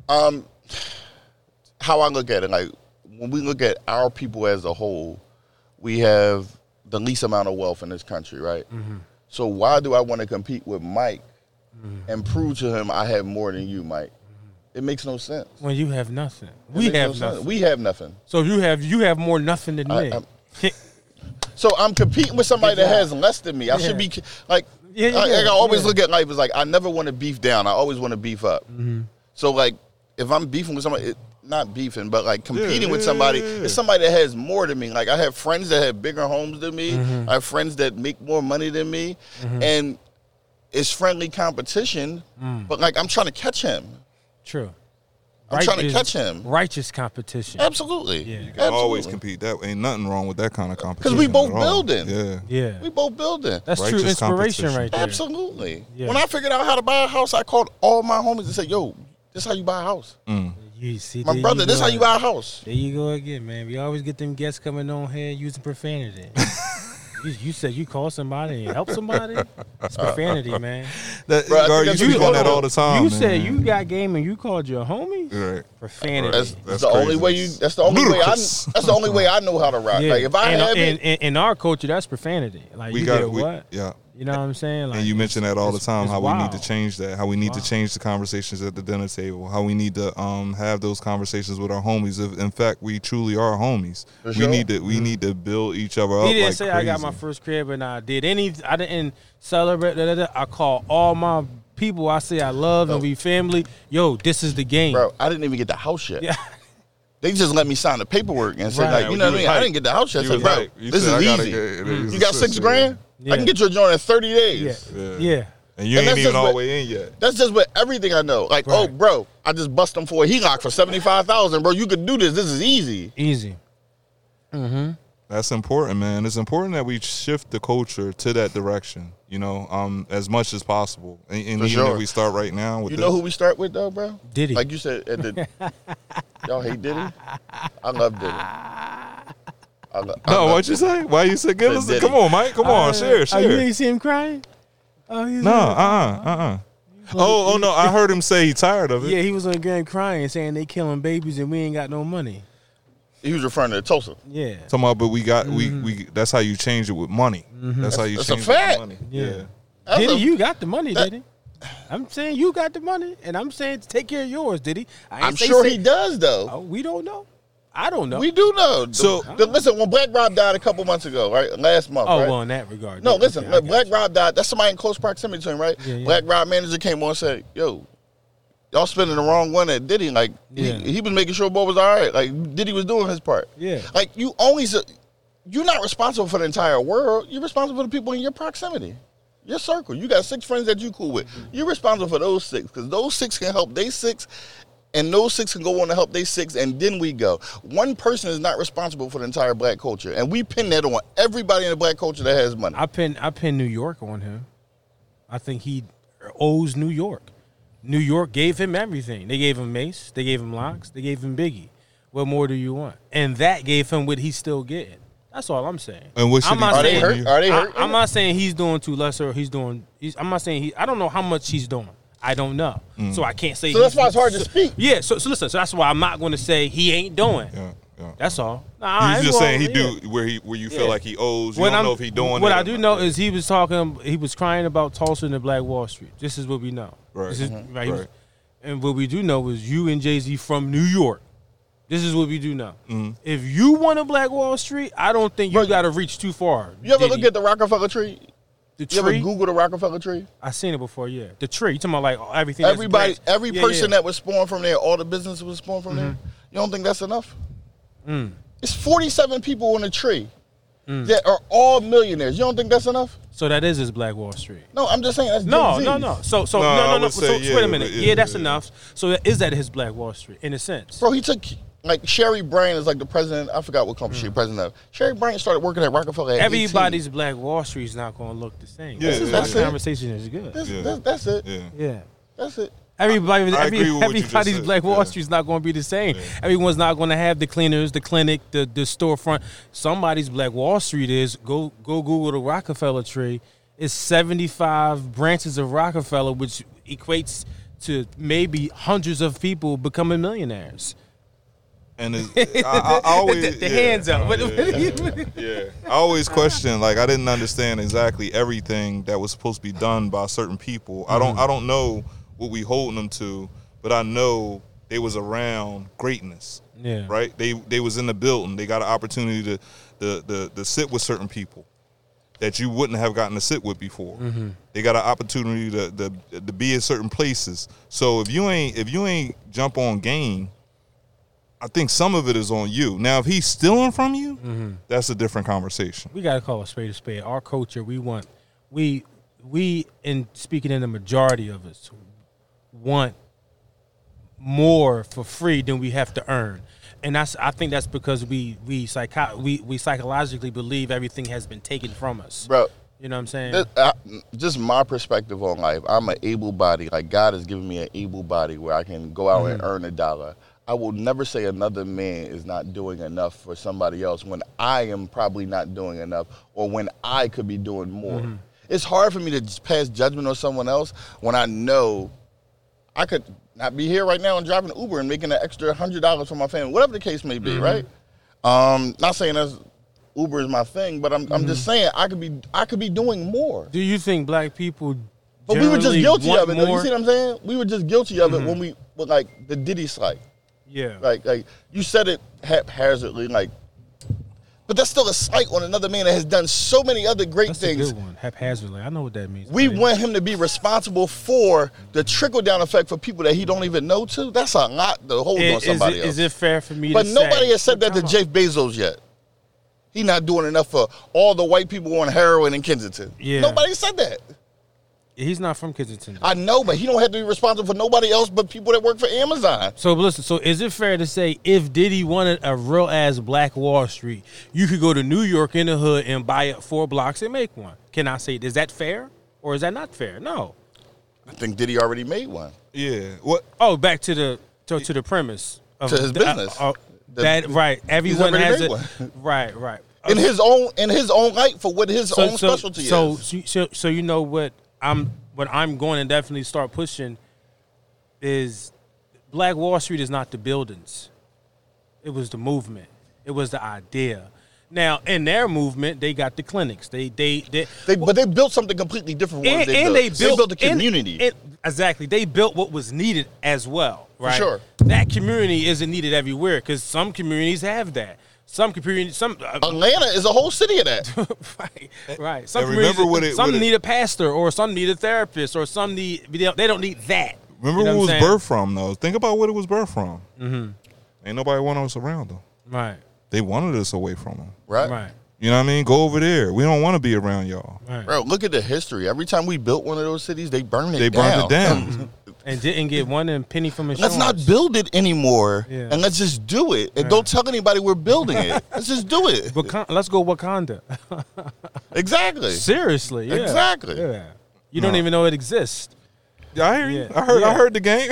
Um, how I look at it, like when we look at our people as a whole, we have the least amount of wealth in this country, right? Mm-hmm. So why do I want to compete with Mike and prove to him I have more than you, Mike? It makes no sense. when you have nothing, It we no have sense. nothing. We have nothing. so if you have you have more nothing than I- me. I'm- So I'm competing with somebody that has less than me. I should be like, Yeah, yeah, I, like, I always yeah. look at life as like I never want to beef down. I always want to beef up. Mm-hmm. So like, if I'm beefing with somebody, it, not beefing, but like competing with yeah, somebody, yeah, yeah. it's somebody that has more than me. Like I have friends that have bigger homes than me. Mm-hmm. I have friends that make more money than me, and it's friendly competition. Mm. But like I'm trying to catch him. True. I'm trying to catch him. Righteous competition. Absolutely. Yeah. You You can always compete. That ain't nothing wrong with that kind of competition. Because we both at all. building. Yeah. Yeah. We both building. That's true inspiration right there. Absolutely. Yeah. When I figured out how to buy a house, I called all my homies and said, "Yo, this is how you buy a house." You see, My brother, this go. how you buy a house. There you go again, man. We always get them guests coming on here using profanity. you, you said you call somebody and help somebody. It's profanity, uh, uh, man. That, Bro, I you that's speak on that all the time. you man. said you got game and you called your homie. Right. Profanity. That's, That's the only way you. That's the only way I. That's the only way I know how to rock. yeah. Like if I in, have in, it, in, in our culture, that's profanity. Like We you got did we, what? Yeah. You know what I'm saying? Like and you mention that all the time it's how we need to change that how we need to change the conversations at the dinner table how we need to um, have those conversations with our homies if in fact we truly are homies For we need to we need to build each other up He didn't like say I got my first crib and I did any. I didn't celebrate. Da, da, da. I call all my people I say I love and we family, yo, this is the game. bro. I didn't even get the house yet. Yeah. They just let me sign the paperwork and say, Right. like, you know what I mean? was I didn't get the house yet. You said, bro, hype. You this said, is "I easy. get- it is You got six grand? Yeah. I can get you a joint in 30 days. Yeah. Yeah. And you And ain't that's even just all what- the way in yet. That's just with everything I know. Like, oh, bro, I just bust them for a HELOC for 75000 Bro, you could do this. This is easy. Easy. That's important, man. It's important that we shift the culture to that direction. You know, um, as much as possible, and, and even sure. if we start right now with You this, know who we start with, though, bro? Diddy. Like you said, at the, y'all hate Diddy? I love Diddy. I lo- I No, love what you say? Why you say? Give Said us. Diddy. Come on, Mike. Come on, Uh, share, Oh, you share. ain't see him crying? Oh, he's No, uh, uh, uh, uh. Oh, oh no! I heard him say he tired of it. Yeah, he was on the ground crying, saying they killing babies and we ain't got no money. He was referring to Tulsa. Yeah. Talking about, but we got Mm-hmm. we we. That's how you change it with money. That's how you That's a change fact. it with money. Yeah. Yeah. That's Diddy, a- you got the money, that- Diddy. I'm saying you got the money, and I'm saying take care of yours, Diddy. I I'm say sure say- he does, though. Oh, we don't know. I don't know. We do know. So- The- listen, when Black Rob died a couple months ago, right? Last month, oh, right? well, in that regard. No, listen. okay, Black Rob died. That's somebody in close proximity to him, right? Yeah, yeah. Black Rob manager came on and said, "Yo, y'all spending the wrong one at Diddy. Like Yeah. he, he was making sure Bo was all right. Like Diddy was doing his part. Yeah. Like you only you're not responsible for the entire world. You're responsible for the people in your proximity, your circle. You got six friends that you cool with. You're responsible for those six because those six can help they six. And those six can go on to help they six, and then we go. One person is not responsible for the entire black culture, and we pin that on everybody in the black culture that has money. I pin I pin New York on him. I think he owes New York. New York gave him everything. They gave him Mase. They gave him Lox. They gave him Biggie. What more do you want? And that gave him what he's still getting. That's all I'm saying. And what should I'm he not Are they saying, hurt? Are they I, hurt? I'm not saying he's doing too lesser. Or he's doing. He's, I'm not saying he. I don't know how much he's doing. I don't know. Mm. So I can't say. So that's why it's hard to speak. Yeah. So, so listen. So that's why I'm not going to say he ain't doing. Yeah, yeah. That's all. Nah, He's just saying he yeah. do where he where you feel like he owes. You What don't I'm- know if he doing What I do know is he was talking. He was crying about Tulsa and the Black Wall Street. This is what we know. Right. This is, Mhm. right, Right. and what we do know is you and Jay Z from New York. This is what we do know. Mhm. If you want a Black Wall Street, I don't think you got to reach too far. You ever Diddy. look at the Roc-A-Fella tree? The You ever tree? Google the Roc-A-Fella tree? I seen it before. Yeah, the tree. You talking about like everything? Everybody, branch. every Yeah, person yeah. Mm-hmm. that was spawned from there, all the business was spawned from there. You don't think that's enough? Mm. It's 47 people on the tree that are all millionaires. You don't think that's enough? So that is his Black Wall Street. No, I'm just saying that's No, Jay-Z. no, no. So, so No, no, no, no. So, say, so yeah, wait a minute. but Yeah, yeah, that's enough. So is that his Black Wall Street in a sense? Bro, he took like Sherry Brand is like the president. I forgot what company she's president of. Sherry Brand started working at Roc-A-Fella. At 18. Mm. Everybody's Black Wall Street is not going to look the same. Yeah, this is yeah, why yeah. the conversation is good. That's, Yeah. that's, that's it. Yeah. Yeah. That's it. Everybody, I every, agree with what you just everybody's. Black Wall Yeah. Street's not going to be the same. Everyone's not going to have the cleaners, the clinic, the the storefront. Somebody's Black Wall Street is go go Google the Roc-A-Fella tree. It's seventy five branches of Roc-A-Fella, which equates to maybe hundreds of people becoming millionaires. And it's, I, I, I always the the yeah, hands up. What- yeah, yeah. I always question like I didn't understand exactly everything that was supposed to be done by certain people. I Mm-hmm. don't I don't know what we holding them to, but I know they was around greatness. Yeah. Right? They they was in the building. They got an opportunity to to, to, to sit with certain people that you wouldn't have gotten to sit with before. Mm-hmm. They got an opportunity to, to to be in certain places. So if you ain't if you ain't jump on game, I think some of it is on you. Now, if he's stealing from you, Mm-hmm. that's a different conversation. we got to call a spade a spade. Our culture, we want, we, we, in speaking in the majority of us, want more for free than we have to earn, and that's I think that's because we we psycho we we psychologically believe everything has been taken from us. Bro, You know what I'm saying? This- I- just my perspective on life. I'm an able body. Like God has given me an able body where I can go out and earn a dollar. I will never say another man is not doing enough for somebody else when I am probably not doing enough or when I could be doing more. It's hard for me to just pass judgment on someone else when I know I could not be here right now and driving an Uber and making an extra hundred dollars for my family, whatever the case may be, right? Um, not saying that's Uber is my thing, but I'm I'm just saying I could be I could be doing more. Do you think black people? But we were just guilty of it. Though. You? Mm-hmm. see what I'm saying? We were just guilty of it when we like the Diddy slight. Yeah. Like like you said it haphazardly, like But that's still a slight on another man that has done so many other great That's a things. good one. Haphazardly. I know what that means. We want him to be responsible for the trickle down effect for people that he don't even know to. That's a lot to hold Is, on is somebody it, else. is it fair for me but nobody say, has said that to on. Jeff Bezos yet. He's not doing enough for all the white people on heroin in Kensington. Yeah. Nobody said that. He's not from Kensington. I know, but he don't have to be responsible for nobody else but people that work for Amazon. So listen, so is it fair to say if Diddy wanted a real ass Black Wall Street, you could go to New York in the hood and buy it four blocks and make one? Can I say is that fair or is that not fair? No. I think Diddy already made one. Yeah. What? Oh, back to the to, to the premise of To his the- business. uh, uh, The- that right. Everyone has made it. one. Right, right. In his own in his own light for what his so, own so, specialty so, is. so, so you know what I'm what I'm going to definitely start pushing is Black Wall Street is not the buildings. It was the movement. It was the idea. Now, in their movement, they got the clinics. They they they, They, but they built something completely different. and, they, and built. they built, a community. and- and- exactly. They built what was needed as well. Right. sure. That community isn't needed everywhere because some communities have that. Some communities, some uh, Atlanta is a whole city of that. right, right. Some And remember what it- some what it- need a pastor, or some need a therapist, or some need they don't, need that. Remember You know who what it was birthed from though. Think about what it was birthed from. Mm-hmm. Ain't nobody wanted us around them. Right, They wanted us away from them. Right? right, You know what I mean? Go over there. We don't want to be around y'all. right. Bro, look at the history. Every time we built one of those cities, they burned it They down. burned it down. And didn't get one and penny from insurance. Let's not build it anymore, Yeah. and let's just do it. And don't tell anybody we're building it. let's just do it. Wakan- let's go Wakanda. Exactly. Seriously, yeah. Exactly. Yeah. You don't even know it exists. I hear you. Yeah. I heard. I heard the game.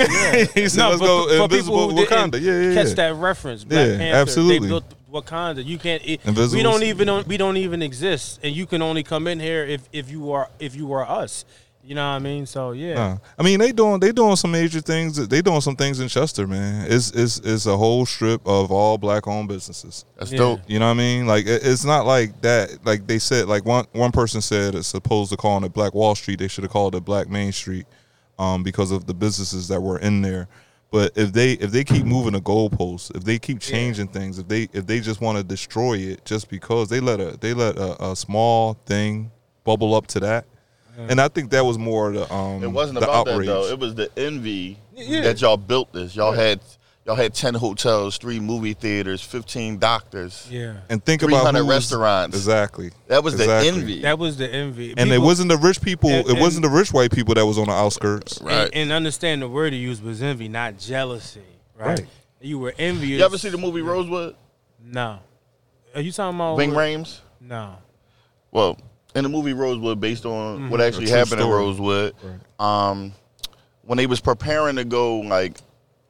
he said, "Let's but go for- for invisible people who Wakanda." Yeah, yeah, Catch that reference. Black Yeah, Panther, absolutely. They built Wakanda. You can't. It, we don't even. We don't even exist, and you can only come in here if if you are if you are us. You know what I mean? So yeah. Nah. I mean, they doing they doing some major things. They doing some things in Chester, man. It's it's it's a whole strip of all black owned businesses. That's Yeah. dope. You know what I mean? Like it- it's not like that. Like they said, like one one person said, it's supposed to call it Black Wall Street, they should have called it Black Main Street, um, because of the businesses that were in there. But if they if they keep moving the goalposts, if they keep changing things, if they if they just want to destroy it just because they let a they let a, a small thing bubble up to that, and I think that was more the um It wasn't the about outrage. that though. It was the envy Yeah. that y'all built this. Y'all had y'all had ten hotels, three movie theaters, fifteen doctors. Yeah. and think about 300 restaurants. Exactly. That was Exactly. the envy. That was the envy. And it wasn't the rich people. And- it wasn't the rich white people that was on the outskirts. Right. And, and understand the word he used was envy, not jealousy. Right. Right. You were envious. you ever see the movie Rosewood? No. Are you talking about Ving what- Rhames? No. Well, in the movie Rosewood, based on what actually true happened in story. Rosewood, um, when they was preparing to go like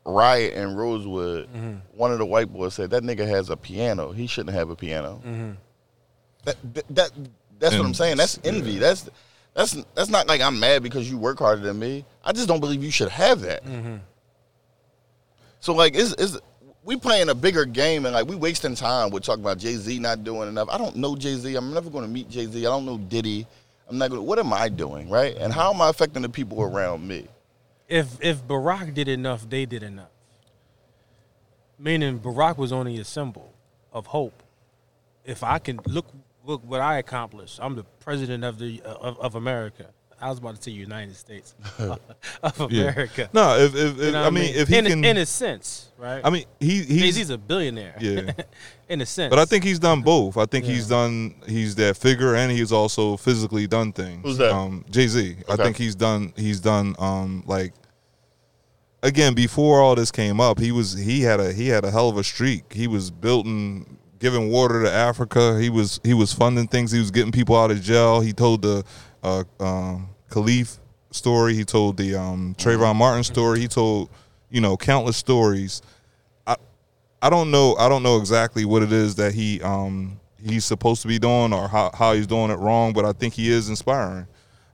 riot in Rosewood, mm-hmm. one of the white boys said that nigga has a piano. He shouldn't have a piano. Mm-hmm. That, that, that that's what I'm saying. That's envy. That's that's that's not like I'm mad because you work harder than me. I just don't believe you should have that. Mm-hmm. So like, is is we playing a bigger game and like we wasting time with talking about Jay Z not doing enough. I don't know Jay Z. I'm never going to meet Jay Z. I don't know Diddy. I'm not going. to What am I doing, right? And how am I affecting the people around me? If if Barack did enough, they did enough. Meaning Barack was only a symbol of hope. If I can look look what I accomplished, I'm the president of the of, of America. I was about to say United States of Yeah. America. No, if, if, if You know I what mean, if he in, can, in a sense, right? I mean, he Jay he's. A billionaire. Yeah. in a sense. But I think he's done both. I think he's done. He's that figure, and he's also physically done things. Who's that? Um, Jay Z. I Okay. think he's done. He's done. Um, like again, before all this came up, he was he had a he had a hell of a streak. He was building, giving water to Africa. He was he was funding things. He was getting people out of jail. He told the uh, um, Kalief story. He told the um, Trayvon Martin story. He told you know countless stories. I I don't know. I don't know exactly what it is that he um he's supposed to be doing or how, how he's doing it wrong, but I think he is inspiring.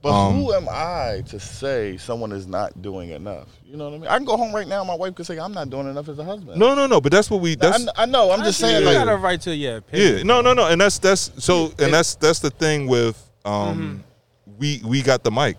But Um, who am I to say someone is not doing enough? You know what I mean? I can go home right now. My wife could say I'm not doing enough as a husband. No, no, no. But that's what we. I, That's I know. I'm just saying. think you Like, got a right to your opinion. yeah. No, no, no. And that's that's so. And- And that's that's the thing with um we we got the mic.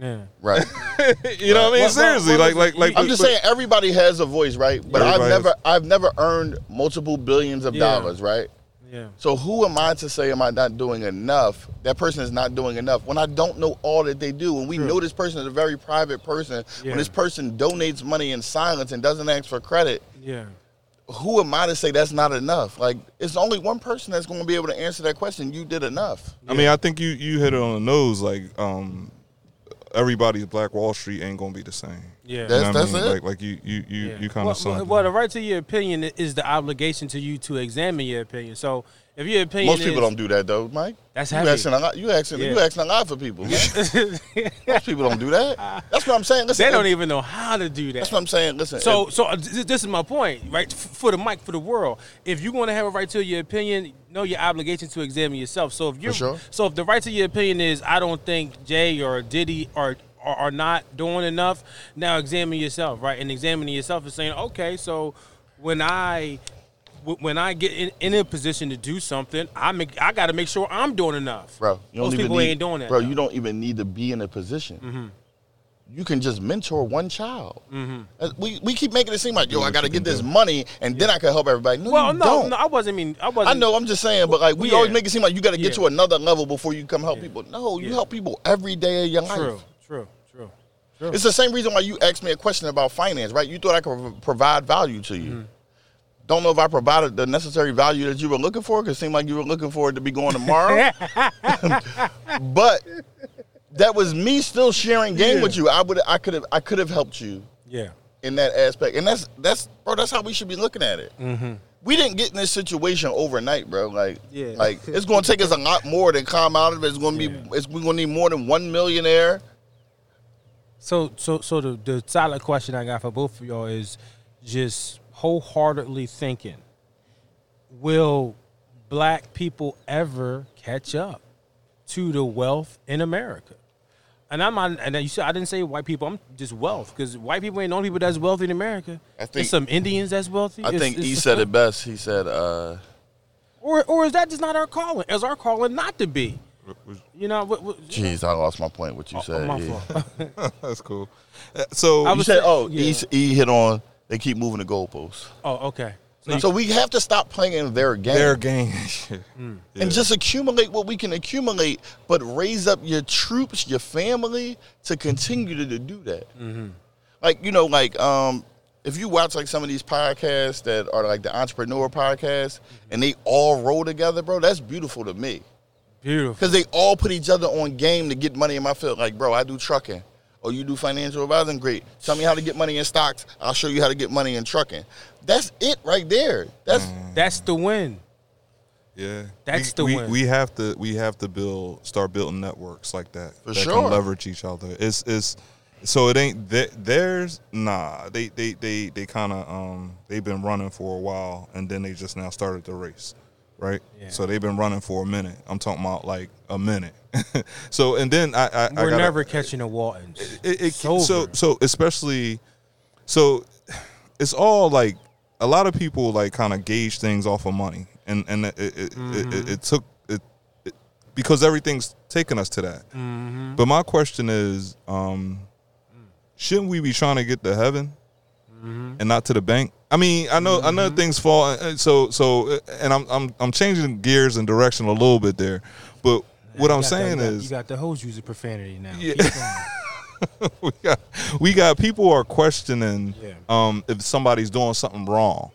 Yeah. right. You know what I mean? Well, Seriously, well, like like like. I'm just but- saying everybody has a voice, right? But I've never has- I've never earned multiple billions of Yeah. dollars, right? Yeah. So who am I to say am I not doing enough? That person is not doing enough when I don't know all that they do. When we True. know this person is a very private person, Yeah. when this person donates money in silence and doesn't ask for credit, Yeah. who am I to say that's not enough? Like it's only one person that's going to be able to answer that question. You did enough. I mean, I think you you hit it on the nose. Like, um, everybody's Black Wall Street ain't gonna be the same. Yeah. You That's- know what I that's mean? it. Like, like you you you, Yeah. you kind of summed well, well, the right to your opinion is the obligation to you to examine your opinion. So if your opinion Most people is- don't do that though, Mike. That's you heavy. asking a lot. You asking you asking a lot for people. Man. Most people don't do that. That's what I'm saying. Listen, they don't even know how to do that. That's what I'm saying. Listen. So, if- so uh, this is my point, right? For the mic, for the world. If you're going to have a right to your opinion, know your obligation to examine yourself. So if you're, sure. so if the right to your opinion is, I don't think Jay or Diddy are are, are not doing enough, now examine yourself, right? And examining yourself is saying, okay, so when I w- when I get in, in a position to do something, I make I got to make sure I'm doing enough. bro, you don't most even people need, ain't doing that. Bro, though. you don't even need to be in a position. Mm-hmm. You can just mentor one child. Mm-hmm. We, we keep making it seem like yo, I got to get this money and then I can help everybody. No, Well, you no, don't. no, I wasn't mean I I wasn't. I know. I'm just saying, but like we Yeah. always make it seem like you got to get Yeah. to another level before you come help people. No, you Yeah. help people every day of your life. True, true, true. It's the same reason why you asked me a question about finance, right? You thought I could provide value to you. Mm-hmm. Don't know if I provided the necessary value that you were looking for, because it seemed like you were looking for it to be going tomorrow. but that was me still sharing game Yeah. with you. I would, I could have, I could have helped you yeah. in that aspect, and that's that's bro. That's how we should be looking at it. We didn't get in this situation overnight, bro. Like, Yeah. like it's going to take us a lot more to come out of it. It's going to be, it's we're going to need more than one millionaire. So, so, so the the solid question I got for both of y'all is just wholeheartedly thinking: Will black people ever catch up to the wealth in America? And I'm not, and you said I didn't say white people. I'm just wealth because white people ain't the only people that's wealthy in America. I think- There's some Indians that's wealthy. I It's- think it's- he said it best. He said, uh, or or is that just not our calling? Is our calling not to be? You know, what, what, "Jeez, I lost my point." What you oh, said? my yeah. That's cool. Uh, So I You was said, saying- "Oh, yeah. he, s- he hit on." They keep moving the goalposts. oh, okay. So, So we have to stop playing in their game their game. and just accumulate what we can accumulate, but raise up your troops, your family to continue to, to do that. Like you know, like um, if you watch like some of these podcasts that are like the entrepreneur podcasts, and they all roll together, bro, that's beautiful to me. Beautiful. Because they all put each other on game to get money in my field. Like, bro, I do trucking. Or you do financial advising, great. Tell me how to get money in stocks. I'll show you how to get money in trucking. That's it right there. That's That's the win. Yeah, That's we, the we, win. we have to we have to build start building networks like that For that sure. can leverage each other. It's it's so it ain't th- theirs. Nah, they they they they kind of um they've been running for a while and then they just now started the race, right? Yeah. So they've been running for a minute. I'm talking about like a minute. so and then I I, I We're gotta, never catching the Waltons. it, it, so so especially so it's all like a lot of people like kind of gauge things off of money and and it it, it, it, it mm-hmm. took it, it because everything's taken us to that mm-hmm. but my question is um shouldn't we be trying to get to heaven mm-hmm. and not to the bank I mean, I know, I know things fall. uh, So, so, uh, and I'm, I'm, I'm changing gears and direction a little bit there. But what I'm saying the, is, you got the hose user profanity now. Yeah. We got we got people are questioning Yeah. um, if somebody's doing something wrong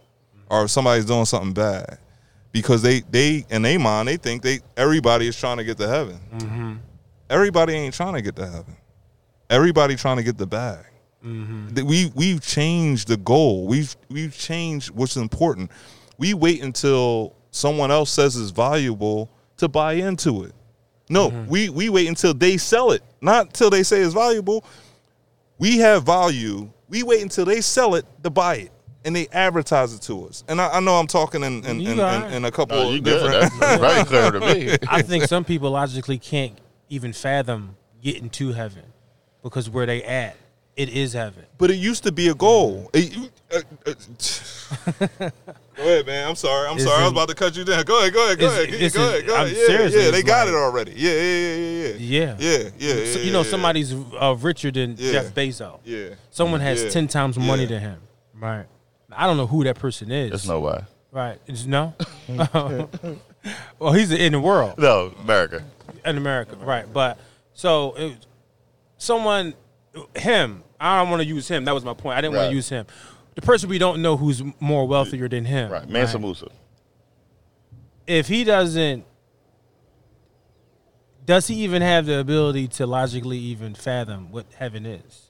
or if somebody's doing something bad because they they in their mind they think they everybody is trying to get to heaven. Mm-hmm. Everybody ain't trying to get to heaven. Everybody trying to get the bag. Mm-hmm. That We we've changed the goal. We've we've changed what's important. We wait until someone else says it's valuable to buy into it. No, Mm-hmm. we we wait until they sell it, not till they say it's valuable. We have value. We wait until they sell it to buy it, and they advertise it to us. And I, I know I'm talking in in, in, in, in a couple no, you of good. different. That's very clear to me. I think some people logically can't even fathom getting to heaven because where they at, it is heaven. But it used to be a goal. It- uh, uh, go ahead, man. I'm sorry. I'm It's sorry. I was about to cut you down. Go ahead. Go ahead. Go It's- ahead. Go ahead. Go ahead. I'm Yeah, seriously, yeah. They it's got it already. Yeah, yeah, yeah, yeah, Yeah. yeah, yeah, yeah. So, yeah, you know, yeah, somebody's uh, richer than Yeah. Jeff Bezos. Yeah. Someone has Yeah. ten times money Yeah. than him. Right. I don't know who that person is. There's no way. Right. It's- No. well, he's in the world. No, America. in America, right? But so it, someone, him, I don't want to use him. That was my point. I didn't want to use him. The person we don't know who's more wealthier than him, Right. Mansa Musa. If he doesn't, does he even have the ability to logically even fathom what heaven is?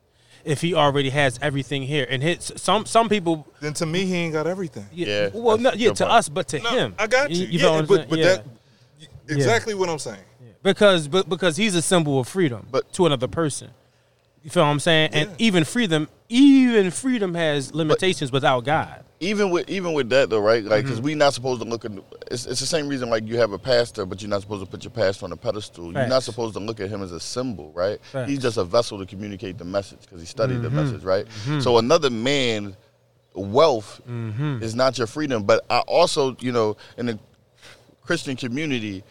If he already has everything here, and his some some people, Then to me, he ain't got everything. Yeah, well, no, that's yeah, to point. us, but to No, him, I got you. feel yeah, what but but Yeah. that exactly what I'm saying. because but because he's a symbol of freedom But- to another person. You feel what I'm saying? And even freedom, even freedom has limitations without God. even with even with that though, right? Like, Mm-hmm. because we not supposed to look at. It's, it's the same reason like you have a pastor, but you're not supposed to put your pastor on a pedestal. You're not supposed to look at him as a symbol, right? Facts. Mm-hmm. He's just a vessel to communicate the message because he studied the message, right? So another man, wealth Mm-hmm. is not your freedom. But I also, you know, in the Christian community,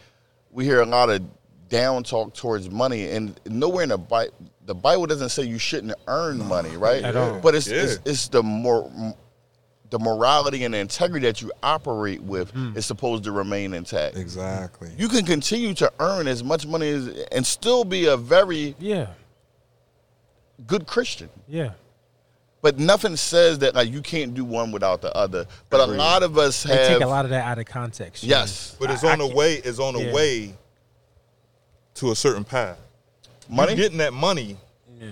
we hear a lot of down talk towards money, and nowhere in the Bible. The Bible doesn't say you shouldn't earn money, right? At all. But it's, Yeah. it's it's the more the morality and the integrity that you operate with Hmm. is supposed to remain intact. Exactly. You can continue to earn as much money as and still be a very Yeah, good Christian. yeah. But nothing says that like you can't do one without the other. But a lot of us They take a lot of that out of context. you yes But it's on I the way. It's on the Mm. Yeah. way to a certain path. money. You getting that money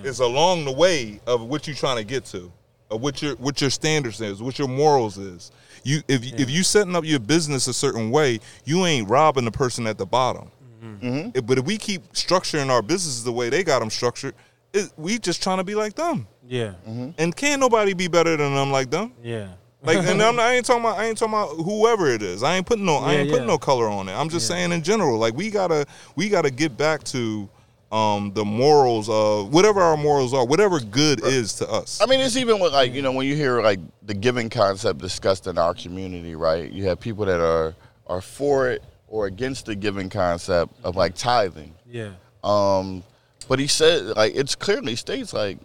is along the way of what you're trying to get to, of what your what your standards is, what your morals is. You if if you setting up your business a certain way, you ain't robbing the person at the bottom. Mm-hmm. If- But if we keep structuring our businesses the way they got them structured, it, we just trying to be like them. Yeah, Mm-hmm. And can't nobody be better than them like them. yeah. Like, and I'm, I ain't talking about. I ain't talking about whoever it is. I ain't putting no. I Yeah, ain't putting no color on it. I'm just Yeah. saying in general. Like we gotta. We gotta get back to um the morals of whatever our morals are. Whatever good is to us. I mean, it's even with like you know when you hear like the giving concept discussed in our community, right? You have people that are are for it or against the giving concept of like tithing. Yeah, Um, but he said like it's clearly states like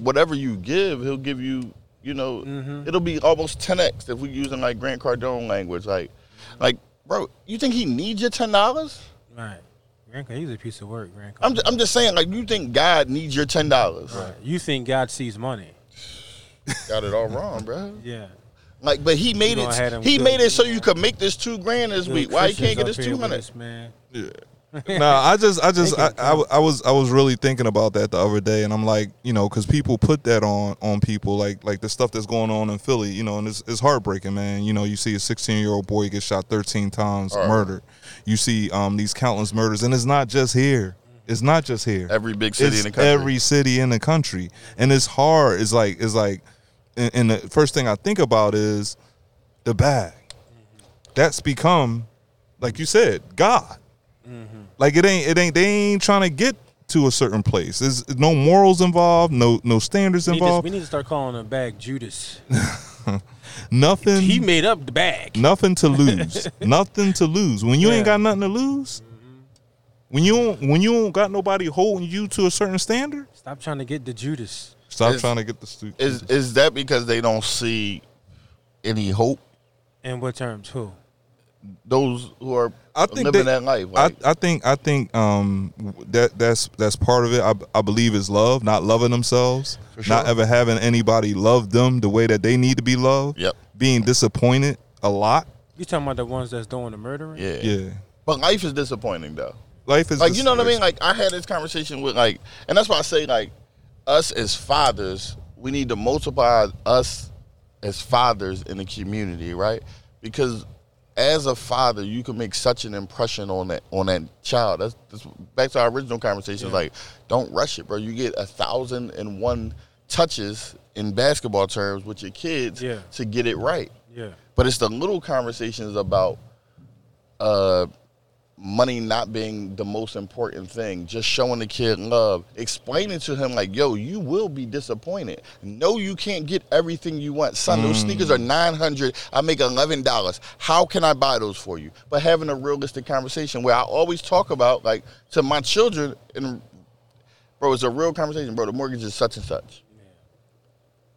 whatever you give, he'll give you. You know, Mm-hmm. it'll be almost 10x if we using like Grant Cardone language. Like, like, bro, you think he needs your ten dollars? right. Grant, he's a piece of work, Grant. I'm, just, I'm just saying, like, you think God needs your ten dollars? Right. You think God sees money? Got it all wrong, bro. Yeah. Like, but he made it. He good- made it so you could make this two grand this week. Why he can't get this two hundred? man. Yeah. no, I just, I just, I, I, I was, I was really thinking about that the other day, and I'm like, you know, because people put that on, on people, like, like the stuff that's going on in Philly, you know, and it's, it's heartbreaking, man. You know, you see a 16 year old boy get shot 13 times, Horrible. murdered. You see, um, these countless murders, and it's not just here. It's not just here. Every big city it's in the country. every city in the country, and it's hard. It's like, it's like, and, and the first thing I think about is the bag. That's become, like you said, God. Like it ain't it ain't they ain't trying to get to a certain place. There's no morals involved, no no standards We need, to, involved. we need to start calling him bag Judas. nothing He made up the bag. nothing to lose. nothing to lose. When you Yeah. ain't got nothing to lose, when you don't when you don't got nobody holding you to a certain standard, Stop trying to get the Judas. stop Is- trying to get the stu- Is is that because they don't see any hope? In what terms? Who? Those who are I think living they- that life. Like, I, I think I think um that that's that's part of it. I, I believe is love, not loving themselves, sure. not ever having anybody love them the way that they need to be loved. Yep. Being disappointed a lot. You talking about the ones that's doing the murdering? yeah. Yeah. But life is disappointing though. Life is Like you know what I mean? Like I had this conversation with like, and that's why I say like, us as fathers, we need to multiply us as fathers in the community, right? Because as a father, you can make such an impression on that on that child. That's, that's back to our original conversation. Like, don't rush it, bro. You get a thousand and one touches in basketball terms with your kids Yeah. to get it right. Yeah. But it's the little conversations about uh, money not being the most important thing. Just showing the kid love, explaining to him like, "Yo, you will be disappointed. No, you can't get everything you want, son. Those mm. sneakers are nine hundred. I make eleven dollars. How can I buy those for you?" But having a realistic conversation where I always talk about like to my children and. Bro, it's a real conversation, bro. The mortgage is such and such.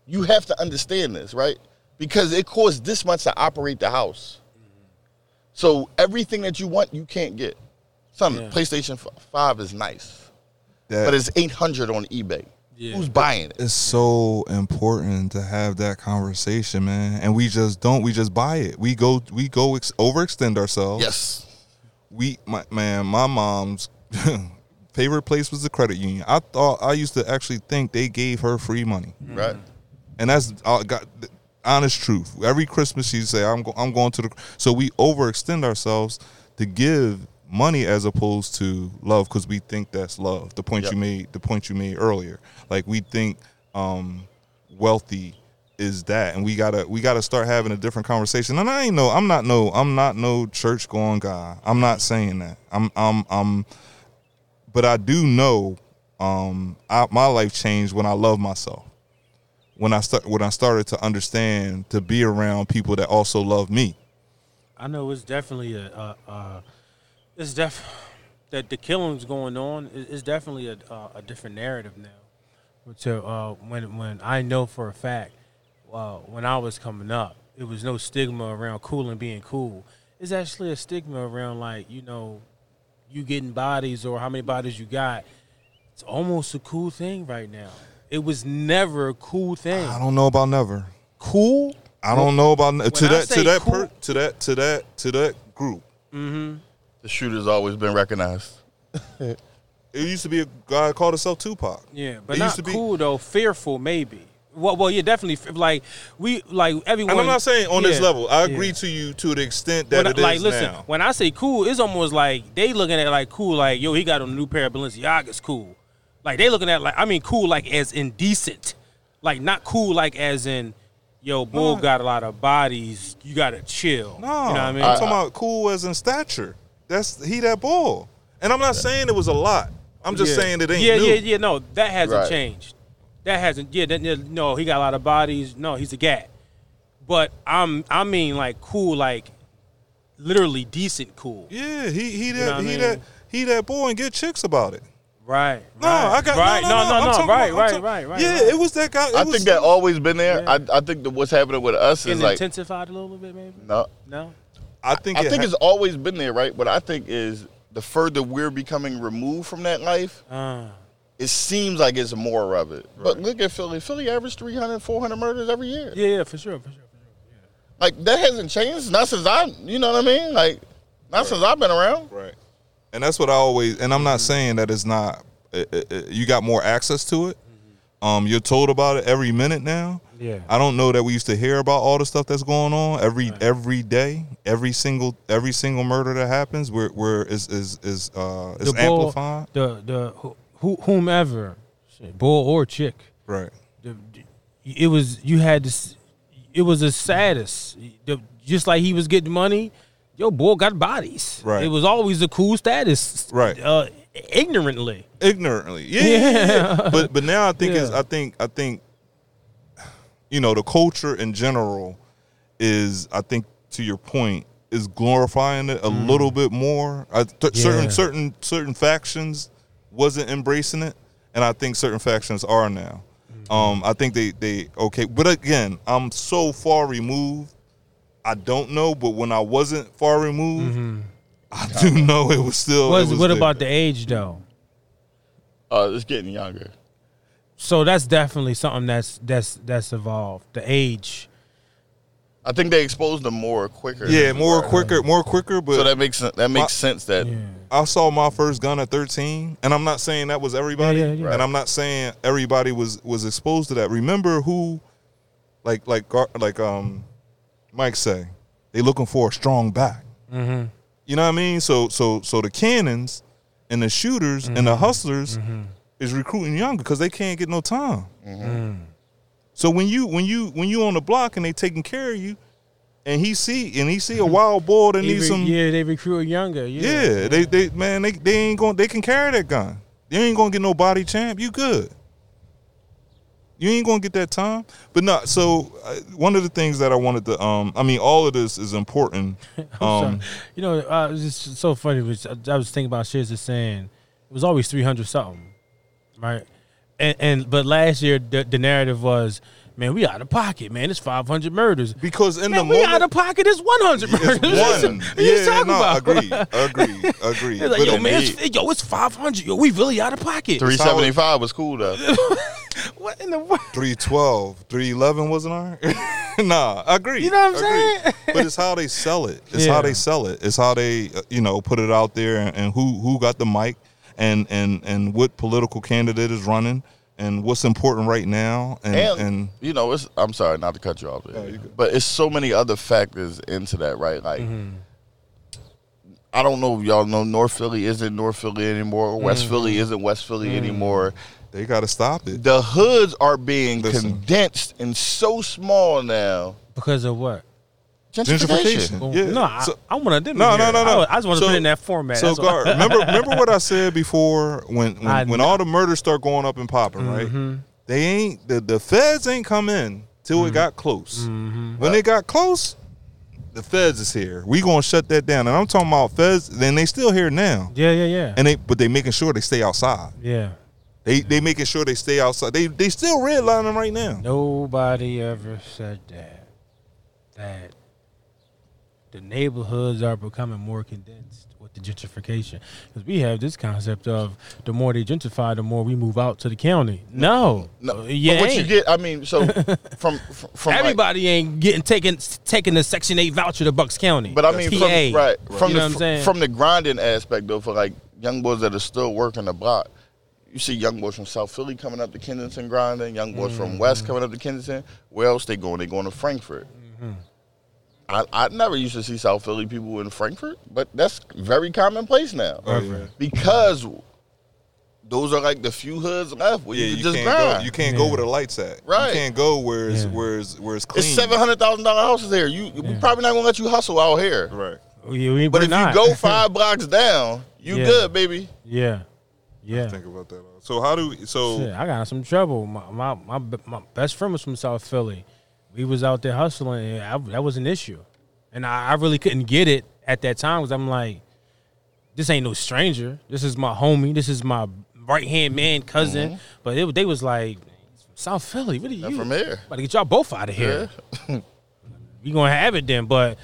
You have to understand this, right? because it costs this much to operate the house. So everything that you want, you can't get. Some Yeah. PlayStation Five is nice, That but it's eight hundred on eBay. Yeah. Who's buying it? it's so important to have that conversation, man. And we just don't. We just buy it. We go. We go ex- overextend ourselves. Yes, we my man my mom's favorite place was the credit union i thought i used to actually think they gave her free money right. and that's I got the honest truth. Every christmas she'd say i'm, go, I'm going to the so we overextend ourselves to give money as opposed to love because we think that's love. The point Yep. you made the point you made earlier. Like we think um wealthy is that and we gotta we gotta start having a different conversation. And i ain't no i'm not no i'm not no church going guy. I'm not saying that. I'm i'm i'm but i do know um I, my life changed when i love myself when i start when i started to understand to be around people that also love me I know it's definitely a, it's def that the killings going on is, definitely a, a, a different narrative now. So uh, when when I know for a fact, uh, when I was coming up, it was no stigma around cool and being cool. It's actually a stigma around like you know, you getting bodies or how many bodies you got. It's almost a cool thing right now. It was never a cool thing. i don't know about never Cool. i don't know about to I that say to that cool- per, to that to that to that group mm-hmm. The shooter's always been recognized. it used to be a guy called himself tupac Yeah, but It not used to be- cool though. Fearful, maybe. Well, well, yeah, definitely. f- Like we, like everyone. And I'm not saying on this Yeah, level. I agree yeah. to you to the extent that When I- it is like, listen, now. when I say cool, it's almost like they looking at it like cool, like yo, he got a new pair of Balenciagas, cool. Like they looking at like I mean, cool like as indecent, like not cool like as in, yo, bull No. got a lot of bodies, you gotta chill. No, you know what I mean? I'm talking about cool as in stature. That's he that bull. And I'm not saying it was a lot. I'm just Yeah. saying it ain't Yeah, new. yeah, yeah. No, that hasn't Right. changed. That hasn't. Yeah, that, no, he got a lot of bodies. No, he's a gat. But I'm, I mean, like cool, like literally decent cool. Yeah, he he that know what I he mean? that he that boy and get chicks about it. Right. No, right, I got right. no, no, no, no, I'm no. right, about- right, talking- right, right. Yeah, right. it was that guy. It I was, think that always been there. Yeah. I, I think that what's happening with us is like intensified a little bit, maybe. no. No. I think I it think ha- it's always been there, right? What I think is the further we're becoming removed from that life, Uh, it seems like it's more of it. But look at Philly. Philly averaged 300, 400 murders every year. yeah, yeah, for sure, for sure, for sure. Yeah. Like that hasn't changed. Not since I, you know what I mean? Like not since I've been around. right. And that's what I always. And I'm not saying that it's not. uh, uh, uh, you got more access to it. Um, you're told about it every minute now. Yeah. I don't know that we used to hear about all the stuff that's going on every every day, every single every single murder that happens. Where where is is is uh is the bull, amplified. the the who, whomever, shit, bull or chick. Right. the, it was you had this it was a status the, just like he was getting money yo boy got bodies Right. it was always a cool status Right. uh, ignorantly ignorantly. Yeah, yeah, yeah, yeah. But but now I think is I think I think you know the culture in general is I think to your point is glorifying it a little bit more. I, th- Yeah. Certain certain certain factions wasn't embracing it, and I think certain factions are now. Um, I think they they okay, but again, I'm so far removed. I don't know, but when I wasn't far removed, I do know it was still. what, it was what there. about the age though Uh, it's getting younger. so that's definitely something that's that's that's evolved the age I think they exposed them more quicker. Yeah, more quicker, more quicker. But So that makes that makes My- sense that yeah I saw my first gun at 13, and I'm not saying that was everybody, Yeah, yeah, yeah. and I'm not saying everybody was was exposed to that. Remember who, like like like um, Mike say, they looking for a strong back. mm-hmm. You know what I mean? So so so the cannons and the shooters and the Mm-hmm. hustlers is recruiting younger because they can't get no time. Mm. So when you when you when you on the block and they taking care of you, and he see and he see a wild boy that needs some yeah they recruit younger yeah, yeah, they they man they they ain't going they can carry that gun. You ain't gonna get no body champ. You good. You ain't gonna get that time. But no. So uh, one of the things that I wanted to um I mean all of this is important. Um, You know, uh, it's just so funny. Which I I was thinking about Shiz is saying it was always three hundred something, right? and, and but last year the, the narrative was, man, we out of pocket, man. It's five hundred murders. Because in Man, the we moment, out of pocket. It's one hundred murders. it's one. What you yeah, talking no, about? Agree, agree, agree. Like, yo, man, it's, yo, it's five hundred. Yo, we really out of pocket. Three seventy five was cool though. What in the world? 312, 311 wasn't our? nah, I agree. You know what I'm Agreed. saying? but it's how they sell it. It's Yeah. how they sell it. It's how they, uh, you know, put it out there and, and who who got the mic and and and what political candidate is running and what's important right now and and, and, you know, it's. I'm sorry not to cut you off, there, you but it's so many other factors into that, right? Like, Mm-hmm. I don't know if y'all know North Philly isn't North Philly anymore, West Mm-hmm. Philly isn't West Philly anymore. They got to stop it. The hoods are being Listen. condensed and so small now. Because of what? Gentrification. Gentrification. Yeah. No, I, So- I want to. No, no, no, no. I, just want to So- put it in that format. So, That's all. Gar, remember, remember what I said before when I when, when all the murders start going up and popping, right? Mm-hmm. They ain't the the feds ain't come in till Mm-hmm. it got close. When they got close, the feds is here. We gonna shut that down. And I'm talking about feds. Then they still here now, Yeah, yeah, yeah. and they but they making sure they stay outside. yeah. They they making sure they stay outside. They they still redlining right now. Nobody ever said that. That the neighborhoods are becoming more condensed with the gentrification. Because we have this concept of the more they gentrify, the more we move out to the county. No, No, yeah, but what you get, I mean, so from from, from like- Everybody ain't getting taken taking the Section Eight voucher to Bucks County. But I mean, PA. from, right from You the know what I'm saying? from the grinding aspect though, for like young boys that are still working the block, you see young boys from South Philly coming up to Kensington grinding, young boys from West Mm-hmm. coming up to Kensington. Where else they going? They going to Frankford. Mm-hmm. I, I never used to see South Philly people in Frankford, but that's very commonplace now Oh, yeah. because those are like the few hoods left where Yeah, you you, can just can't grind. go. You can't Yeah. go where the lights at. Right. You can't go where it's Yeah. where it's where it's clean. it's seven hundred thousand dollar houses there. You we probably not gonna let you hustle out here. Right. We- we- But if not. you go five blocks down, you Yeah. good, baby. yeah, yeah. I Think about that. Uh, so how do we? So Shit, I got some trouble. My, my my my best friend was from South Philly. We was out there hustling, and I, that was an issue. And I, I really couldn't get it at that time because I'm like, this ain't no stranger. This is my homie. This is my right hand man, cousin. Mm-hmm. But it, they was like, South Philly, what are you? Not you? from here. About to get y'all both out of here. we gonna have it then. But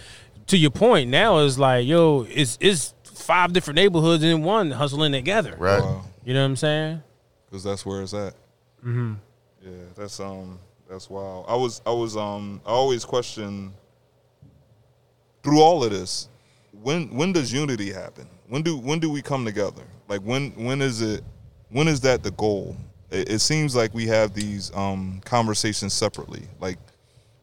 to your point, now it's like, yo, it's it's five different neighborhoods in one hustling together. Right. Wow. You know what I'm saying? because that's where it's at. Mm-hmm. Yeah, that's um, that's wild. I was, I was um, I always question through all of this, when when does unity happen? When do when do we come together? Like when when is it? When is that the goal? It, it seems like we have these um conversations separately. Like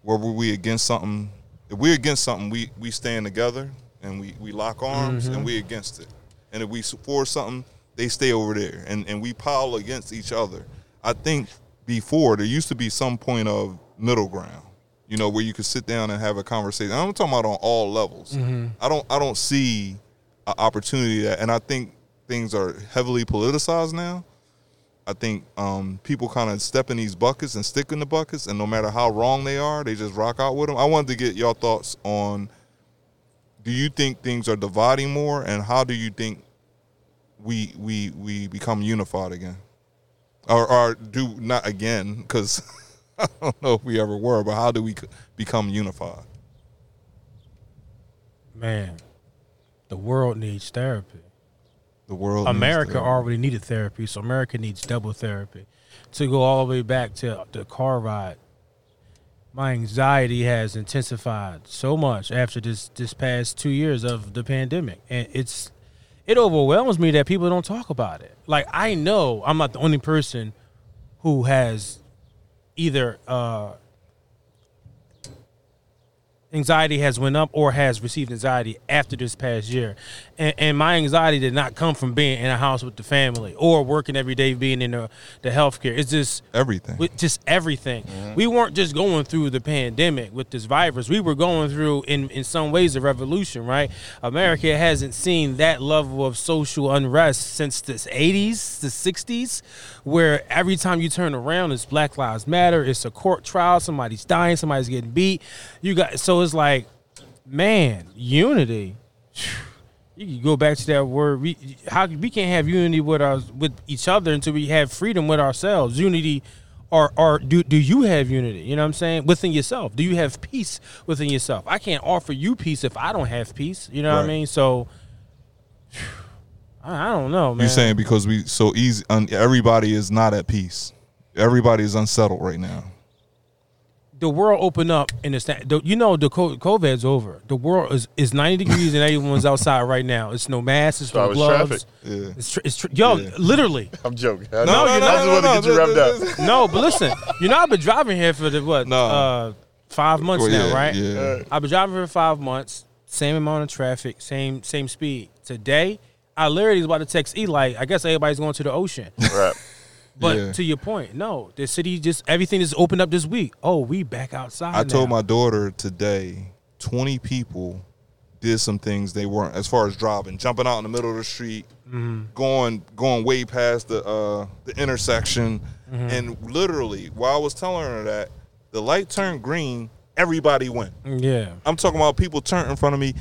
where were we against something? If we're against something, we we stand together and we we lock arms and we against it. And if we for something, they stay over there and and we pile against each other. I think before there used to be some point of middle ground, you know, where you could sit down and have a conversation. I'm talking about on all levels. I don't I don't see an opportunity that, and I think things are heavily politicized now. I think um, people kind of step in these buckets and stick in the buckets, and no matter how wrong they are, they just rock out with them. I wanted to get your thoughts on: Do you think things are dividing more, and how do you think we we we become unified again, or or do not again? Because I don't know if we ever were, but how do we become unified? Man, the world needs therapy. The world, needs America already needed therapy, so America needs double therapy. To go all the way back to the car ride, my anxiety has intensified so much after this this past two years of the pandemic, and it's it overwhelms me that people don't talk about it. Like I know I'm not the only person who has either uh, anxiety has went up or has received anxiety after this past year. And, and my anxiety did not come from being in a house with the family or working every day being in the, the healthcare. It's just everything. with just everything. Mm-hmm. We weren't just going through the pandemic with this virus. We were going through in, in some ways a revolution right? America hasn't seen that level of social unrest since the 80s the 60s where every time you turn around it's black lives matter it's a court trial somebody's dying somebody's getting beat. You got so it's like man unity You can go back to that word. We how we can't have unity with our with each other until we have freedom with ourselves. Unity, or or do do you have unity? You know what I'm saying within yourself. Do you have peace within yourself? I can't offer you peace if I don't have peace. You know what I mean? So I, I don't know, man. You're saying because we so easy, un, everybody is not at peace. Everybody is unsettled right now. The world opened up and it's that the, you know the COVID's over. The world is, is ninety degrees and everyone's outside right now. It's no masks, it's So no gloves. Yeah. It's, tr- it's tr- yo, Yeah. literally. I'm joking. I No, know. no, I no, just no, wanted no, to get you wrapped no, up. No, but listen, you know I've been driving here for the what? No. Uh, five months Well, now, yeah, right? yeah. I've been driving for five months, same amount of traffic, same same speed. Today, I literally was about to text Eli. I guess everybody's going to the ocean. Right. But Yeah. to your point, no, the city just everything is opened up this week. Oh, we back outside. I told my daughter today, 20 people did some things they weren't as far as driving, jumping out in the middle of the street, Mm-hmm. going going way past the uh, the intersection, Mm-hmm. and literally while I was telling her that the light turned green, everybody went. Yeah. I'm talking about people turned in front of me.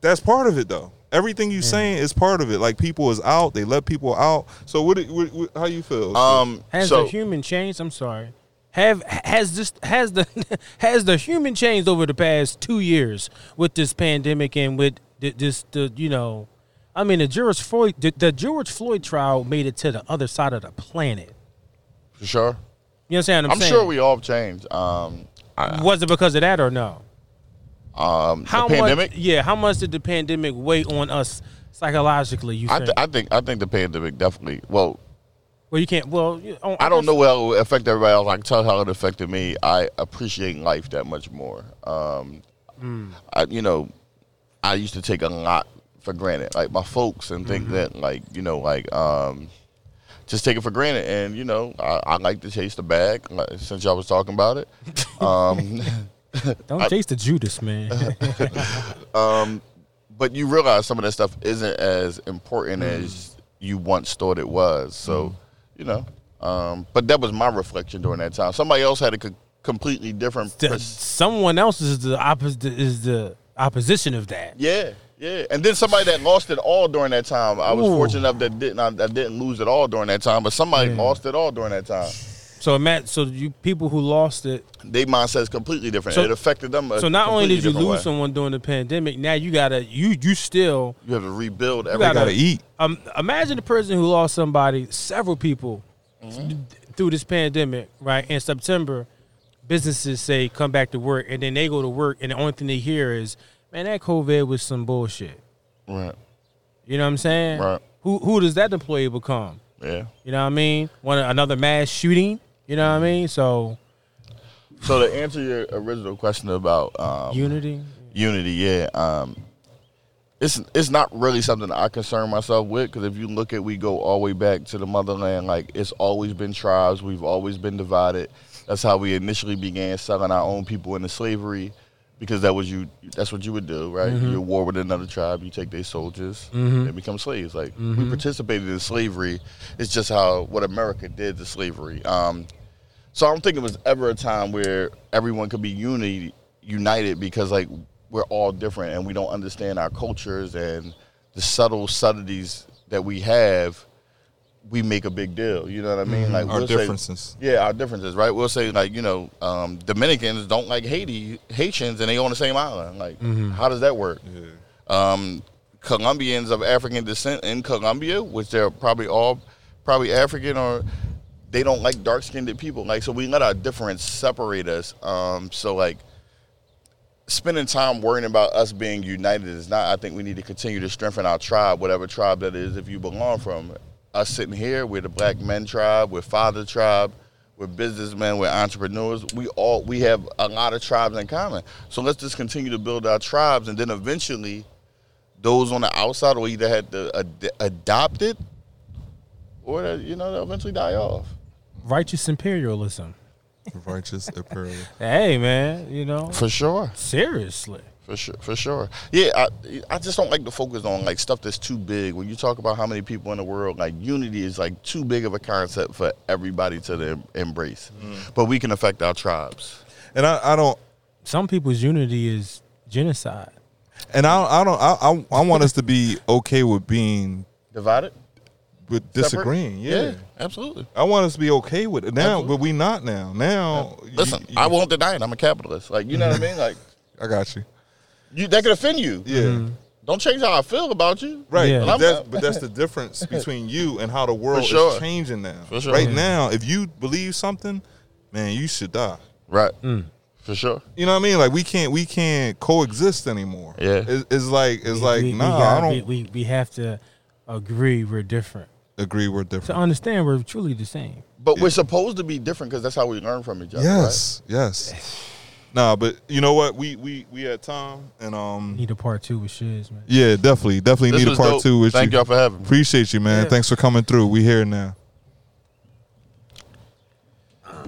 That's part of it though. Everything you saying is part of it. Like people is out, they let people out. So what? it- what, what how you feel? Um. Has so the human changed? I'm sorry. Have has this has the has the human changed over the past two years with this pandemic and with th- this the you know, I mean the George Floyd the, the George Floyd trial made it to the other side of the planet. for sure. You know what I'm, saying? I'm saying? sure we all changed. Um. I, was it because of that or no? Um. How the pandemic. much? Yeah, how much did the pandemic weigh on us psychologically? You I, think? th- I think I think the pandemic definitely. Well, well, you can't. Well, you- I don't know how it will affect everybody else. I can tell how it affected me. I appreciate life that much more. Um, I, you know, I used to take a lot for granted, like my folks, and think that, like, you know, like, um, just take it for granted. And you know, I, I like to chase the bag. Since y'all was talking about it, um, Don't chase the Judas, man. but you realize some of that stuff isn't as important Mm. as you once thought it was. So, you know, um, but that was my reflection during that time. Somebody else had a co- completely different. The- pers- someone else is the opposite is the opposition of that. yeah, yeah, and then somebody that lost it all during that time. I was Ooh. fortunate enough that didn't I, I didn't lose it all during that time, but somebody Yeah. lost it all during that time. So Matt, so you people who lost it. Their mindset is completely different. So- it affected them. So not only did you lose way. someone during the pandemic, now you gotta you you still you have to rebuild you everything. gotta eat. Um, imagine the person who lost somebody, several people Mm-hmm. through this pandemic, right? In September, businesses say come back to work, and then they go to work, and the only thing they hear is, "Man, that COVID was some bullshit." Right. You know what I'm saying? Right. Who who does that employee become? Yeah. You know what I mean? One another mass shooting. You know what I mean? So So to answer your original question about um, unity. Unity, yeah. Um, it's it's not really something I concern myself with because if you look at, we go all the way back to the motherland. Like it's always been tribes. We've always been divided. That's how we initially began selling our own people into slavery, because that was you. That's what you would do, right? Mm-hmm. You war with another tribe. You take their soldiers. Mm-hmm. They become slaves. Like we mm-hmm. participated in slavery. It's just how what America did to slavery. Um, so I don't think it was ever a time where everyone could be uni- united because like we're all different and we don't understand our cultures and the subtle subtleties that we have. We make a big deal. You know what I mean? Like Our we'll say- differences. yeah, our differences, right? We'll say like you know, um, Dominicans don't like Haiti Haitians, and they on the same island. Like, how does that work? Um, Colombians of African descent in Colombia, which they're probably all probably African, or they don't like dark skinned people. Like, so we let our difference separate us. Um, so like. Spending time worrying about us being united is not. I think we need to continue to strengthen our tribe, whatever tribe that is, if you belong from. Us sitting here, we're the Black Men tribe, we're Father tribe, we're businessmen, we're entrepreneurs. We all we have a lot of tribes in common. So let's just continue to build our tribes, and then eventually, those on the outside will either have to ad- adopt it, or you know they'll eventually die off. Righteous imperialism. Righteous apparel. Hey man, you know For sure. seriously. For sure, for sure. Yeah, I I just don't like to focus on like stuff that's too big. When you talk about how many people in the world, like unity is like too big of a concept for everybody to the, embrace. Mm. But we can affect our tribes. And I, I don't Some people's unity is genocide. and I, I don't, I, I, I want us to be okay with being Divided. with Separate? disagreeing. Yeah. absolutely. I want us to be okay with it now, Absolutely. but we not now. Now, you- Listen, you- I won't deny it. I'm a capitalist. Like you know what I mean? Like I got you. You, that could offend you. Yeah. Mm-hmm. Don't change how I feel about you. Right, Yeah. but, that's, but that's the difference between you and how the world sure. is changing now. For sure. Right Yeah. now, if you believe something, man, you should die. Right. Mm. For sure. You know what I mean? Like we can't we can't coexist anymore. Yeah. it's, it's like it's like we, we nah. got- I don't We, we, we have to agree we're different agree. We're different. to understand we're truly the same. But we're supposed to be different because that's how we learn from each other. Yes, yes. Nah, but you know what? We we we had time, and um, Need a part two with Shiz, man. yeah, definitely, definitely This need a part dope. two with Thank you. y'all for having me. Appreciate you, man. Yeah. Thanks for coming through. We here now.